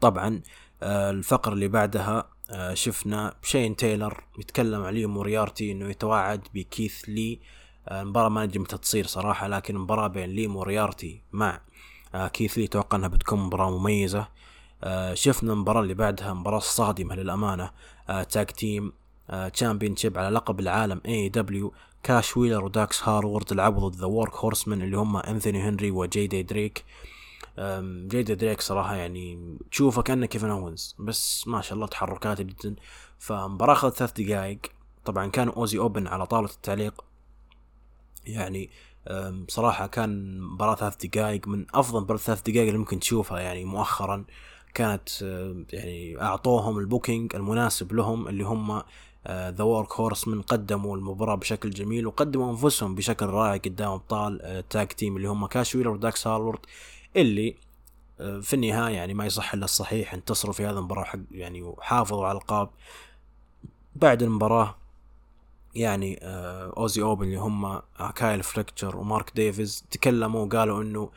طبعا آه، الفقرة اللي بعدها آه، شفنا شين تايلر يتكلم عليه موريارتي إنه يتواعد بكيث لي. آه، المباراة ما ندري متى تصير صراحة لكن المباراة بين لي موريارتي مع كيث لي أتوقع إنها بتكون مباراة مميزة. شفنا المباراة اللي بعدها مباراة صادمة للأمانة. tag team championship على لقب العالم AEW كاش ويلر وداكس هارورد لعبوا ضد The Workhorsemen اللي هم انثوني هنري وجي دي دريك جي دي دريك صراحة يعني تشوفه كأنه كيفن اونز بس ما شاء الله تحركاته جدا. فمباراة اخذت ثلاث دقائق. طبعا كان Aussie Open على طاولة التعليق. يعني صراحة كان مباراة ثلاث دقائق. من أفضل مباراة ثلاث دقائق اللي ممكن تشوفها يعني مؤخرا كانت يعني أعطوهم ال booking المناسب لهم اللي هم The Workhorsemen قدموا المباراة بشكل جميل وقدموا أنفسهم بشكل رائع قدام أبطال ال tag آه، team اللي هم كاش ويلر وداكس هارورد اللي آه، في النهاية يعني ما يصح إلا الصحيح انتصروا في هذه المباراة حق يعني وحافظوا على القاب بعد المباراة يعني آه، Aussie Open اللي هم كايل فليتشر ومارك ديفيز تكلموا وقالوا إنه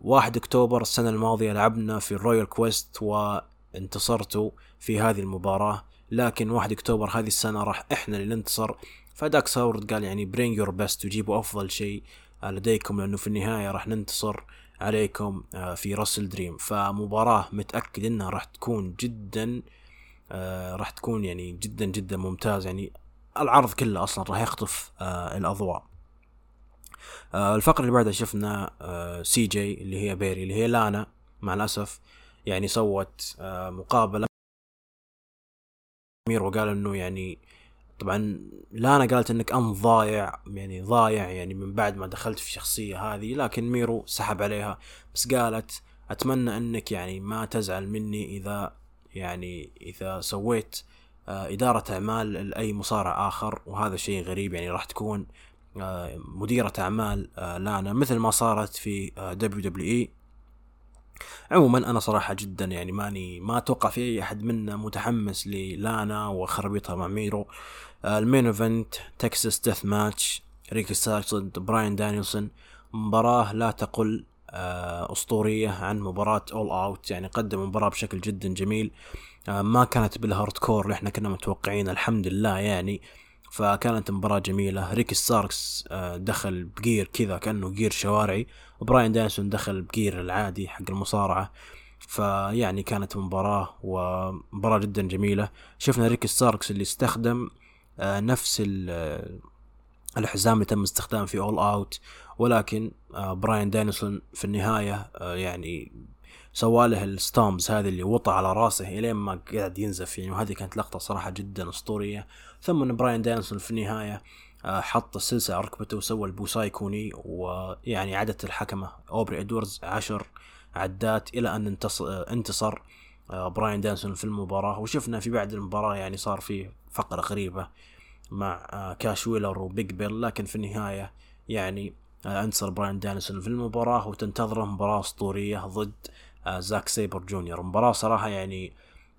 واحد أكتوبر السنة الماضية لعبنا في ال Royal Quest وانتصرتوا في هذه المباراة. لكن 1 أكتوبر هذه السنة راح إحنا اللي ننتصر فداكس هارورد قال يعني bring your best وجيبوا أفضل شيء لديكم لأنه في النهاية راح ننتصر عليكم آه، في WrestleDream. فمباراة متأكد إنها راح تكون جدا آه، راح تكون يعني جدا جدا ممتاز. يعني العرض كله أصلا راح يخطف آه، الأضواء. آه الفقرة اللي بعدها شفنا آه CJ اللي هي بيري اللي هي لانا مع الأسف يعني سوت آه مقابلة ميرو قال إنه يعني طبعا لانا قالت إنك أنت ضايع يعني ضايع يعني من بعد ما دخلت في الشخصية هذه لكن ميرو سحب عليها. بس قالت أتمنى إنك يعني ما تزعل مني إذا يعني إذا سويت آه، إدارة أعمال لأي مصارع آخر وهذا شيء غريب يعني راح تكون آه، مديرة أعمال آه، لانا مثل ما صارت في WWE. عموما أنا صراحة جدا يعني ماني ما أتوقع في أي أحد منا متحمس للانا وخربيطها مع ميرو. ال main event Texas death match ريكي ستاركس ضد براين دانيلسون. مباراة لا تقل أسطورية عن مباراة All Out يعني قدم مباراة بشكل جدا جميل. آه، ما كانت بال hardcore اللي إحنا كنا متوقعين الحمد لله يعني. فكانت مباراة جميلة. ريكي ستاركس آه، دخل ب gear كذا كأنه gear شوارعي وبراين دانيلسون دخل ب gear العادي حق المصارعة. فيعني كانت مباراة ومباراة جدا جميلة. شفنا ريكي ستاركس اللي استخدم آه، نفس الحزام اللي تم استخدامه في All Out ولكن براين دانيلسون في النهاية يعني سواله ال stomps هذه اللي وطى على راسه إلين ما قاعد ينزف. يعني وهذه كانت لقطة صراحة جدا أسطورية. ثم إن براين دانيلسون في النهاية آه، حط السلسله على ركبته وسوى ال Busaiku knee ويعني عدت الحكمة. أوبري ادوردز عشر عدات إلى أن انتصر, انتصر آه، براين دانيلسون في المباراة. وشفنا في بعد المباراة يعني صار في فقرة غريبة مع آه، كاش ويلر وبيج بيل. لكن في النهاية يعني أنتصر براين دانيلسون في المباراة وتنتظره مباراة أسطورية ضد آه، زاك سيبر جونيور. مباراة صراحة يعني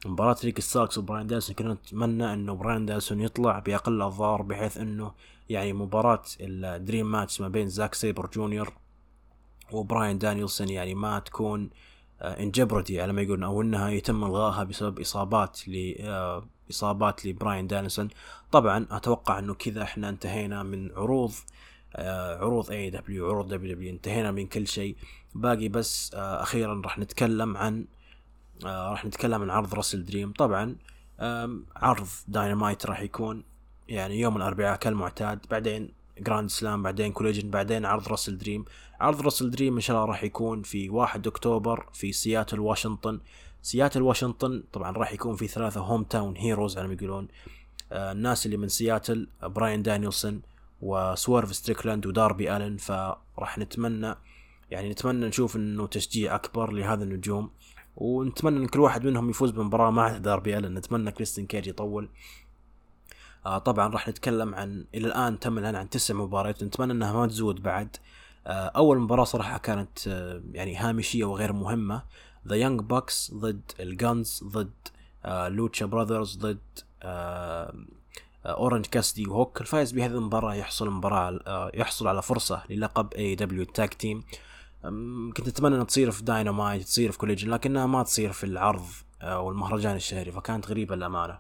مباراة ريك ستاركس وبراين دانيلسون كنا نتمنى إنه براين دانيلسون يطلع بأقل الاضرار بحيث إنه يعني مباراة ال dream match ما بين زاك سيبر جونيور وبراين دانيلسون يعني ما تكون in jeopardy على ما يقولون أو إنها يتم إلغائها بسبب إصابات ل آه، إصابات لبراين دانيلسون. طبعا أتوقع إنه كذا إحنا انتهينا من عروض آه، عروض AEW عروض WW انتهينا من كل شيء. باقي بس آه، أخيرا راح نتكلم عن آه، راح نتكلم عن عرض WrestleDream طبعا عرض داينامايت راح يكون يعني يوم الأربعاء كالمعتاد بعدين Grand Slam بعدين Collision بعدين عرض WrestleDream عرض WrestleDream إن شاء الله راح يكون في 1 أكتوبر في سياتل واشنطن سياتل واشنطن طبعا راح يكون في ثلاثة hometown heroes على ما يقولون. الناس اللي من سياتل براين دانيلسون وسويرف ستريكلاند وداربي الن فراح نتمنى يعني نتمنى نشوف إنه تشجيع أكبر لهذا النجوم. ونتمنى إن كل واحد منهم يفوز بمباراة مع داربي الن نتمنى كريستين كيج يطول. آه طبعا راح نتكلم عن إلى الآن تم الآن عن تسع مباريات. نتمنى إنها ما تزود بعد. آه أول مباراة صراحة كانت آه يعني هامشية وغير مهمة. The Young Bucks ضد ال Gunns ضد آه Lucha Brothers ضد آه اورنج كاسيدي وهوك الفائز بهذه المباراة يحصل مباراة آه، يحصل على فرصة للقب AEW tag team كنت أتمنى إنها تصير في داينامايت تصير في Collision لكنها ما تصير في العرض آه، والمهرجان الشهري فكانت غريبة للأمانة.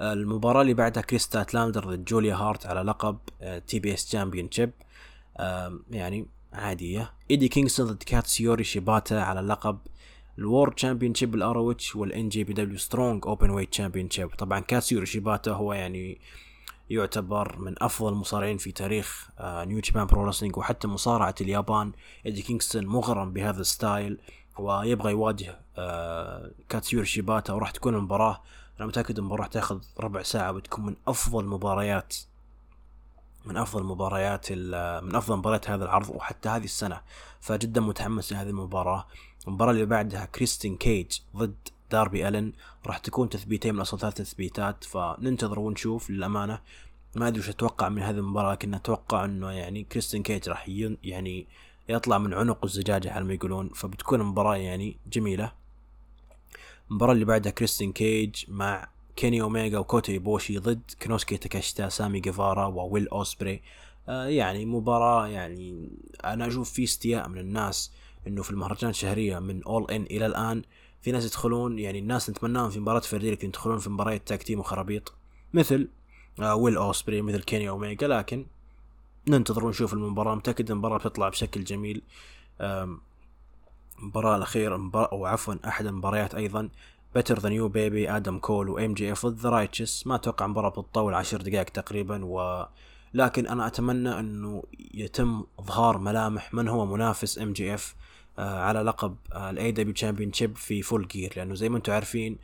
المباراة اللي بعدها كريس ستاتلاندر ضد جوليا هارت على لقب TBS championship يعني عادية. إيدي كينغستون ضد كاتسيوري شيباتا على لقب ال world championship ال ROH والان جي بي دبليو سترونج اوبن ويت تشامبيون شيب طبعا كاتسيوري شيباتا هو يعني يعتبر من أفضل المصارعين في تاريخ New Japan Pro-Wrestling وحتى مصارعة اليابان. إيدي كينغستون مغرم بهذا ال style ويبغى يواجه آه كاتسيوري شيباتا وراح تكون المباراة. أنا متأكد المباراة راح تاخذ ربع ساعة وتكون من أفضل المباريات من أفضل مباريات من أفضل مباريات هذا العرض وحتى هذه السنة. فجدا متحمس لهذه المباراة. المباراة اللي بعدها كريستيان كيج ضد داربي ألن راح تكون تثبيتين من أصل ثلاث تثبيتات فننتظر ونشوف للأمانة. ما أدري وش أتوقع من هذه المباراة لكن أتوقع إنه يعني كريستين كيج راح يعني يطلع من عنق الزجاجة على ما يقولون فبتكون مباراه يعني جميلة. المباراة اللي بعدها كريستين كيج مع كيني اوميجا وكوتا إيبوشي ضد كنوسكي تاكاشتا سامي جيفارا وويل أوسبري. آه يعني مباراة يعني أنا أشوف في استياء من الناس إنه في المهرجان الشهرية من All In إلى الآن في ناس يدخلون يعني الناس نتمناهم في مباراة فردية لكن يدخلون في مباريات tag team وخرابيط. مثل آه ويل أوسبري مثل كيني اوميجا لكن ننتظر ونشوف المباراة. متأكد المباراة بتطلع بشكل جميل. المباراة الأخيرة أو عفوا أحد المباريات أيضا. Better Than You Bay Bay آدم كول و MJF ضد Righteous ما أتوقع مباراه بتطول عشر دقائق تقريبا و لكن أنا أتمنى إنه يتم إظهار ملامح من هو منافس MJF على لقب ال AEW championship في Full Gear لأنه زي ما أنتم عارفين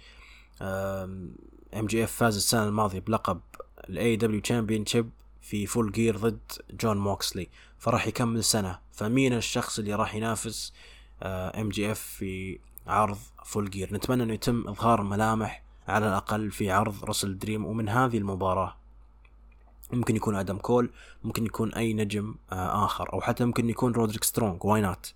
MJF فاز السنة الماضية بلقب ال AEW championship في Full Gear ضد جون موكسلي فراح يكمل سنة. فمين الشخص اللي راح ينافس MJF في عرض Full Gear نتمنى إنه يتم إظهار ملامح على الأقل في عرض WrestleDream ومن هذه المباراة. ممكن يكون آدم كول ممكن يكون أي نجم آه آخر أو حتى ممكن يكون رودريك سترونج why not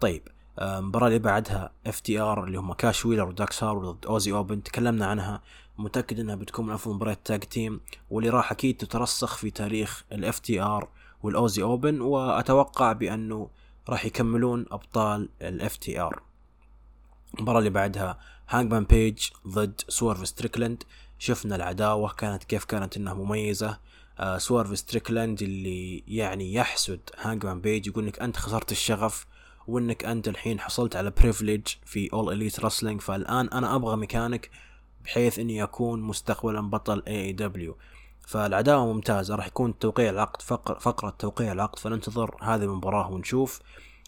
طيب المباراة اللي بعدها FTR اللي هم كاش ويلر وداكس هاروود ضد Aussie Open تكلمنا عنها متأكد إنها بتكون من أفضل مباريات tag team واللي راح أكيد تترسخ في تاريخ ال FTR وال Aussie Open وأتوقع بأنه راح يكملون أبطال ال FTR. المباراة اللي بعدها هانجمان بيج ضد سويرف ستريكلاند شفنا العداوة كانت كيف كانت إنها مميزة. آه ستريكلاند اللي يعني يحسد هانجمان بيج يقول إنك أنت خسرت الشغف. وإنك أنت الحين حصلت على privilege في All Elite Wrestling فالآن أنا أبغى مكانك بحيث إني أكون مستقبلا بطل AEW فالعداوة ممتازة راح يكون توقيع العقد فقر فقرة توقيع العقد فننتظر هذه المباراة ونشوف.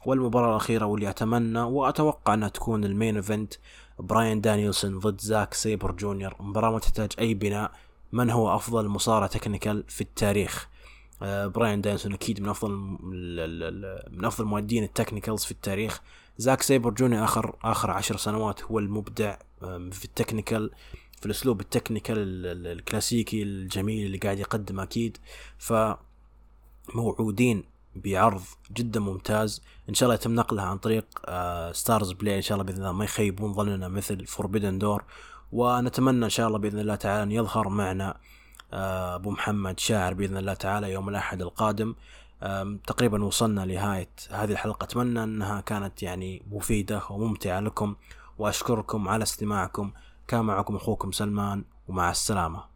والمباراة الأخيرة واللي أتمنى وأتوقع أنها تكون ال main event براين دانيلسون ضد زاك سيبر جونيور. مباراة ما تحتاج أي بناء من هو أفضل مصارع technical في التاريخ؟ براين دانيلسون أكيد من أفضل من أفضل مؤدين ال technicals في التاريخ. زاك سيبر جونيور آخر آخر عشر سنوات هو المبدع في ال technical في الأسلوب ال technical الكلاسيكي الجميل اللي قاعد يقدم أكيد. ف موعودين بعرض جدا ممتاز. إن شاء الله يتم نقلها عن طريق StarzPlay إن شاء الله بإذن الله ما يخيبون ظننا مثل Forbidden Door ونتمنى إن شاء الله بإذن الله تعالى أن يظهر معنا أبو محمد شاعر بإذن الله تعالى يوم الأحد القادم. تقريبا وصلنا لنهايه هذه الحلقة. أتمنى أنها كانت يعني مفيدة وممتعة لكم وأشكركم على استماعكم. كان معكم أخوكم سلمان ومع السلامة.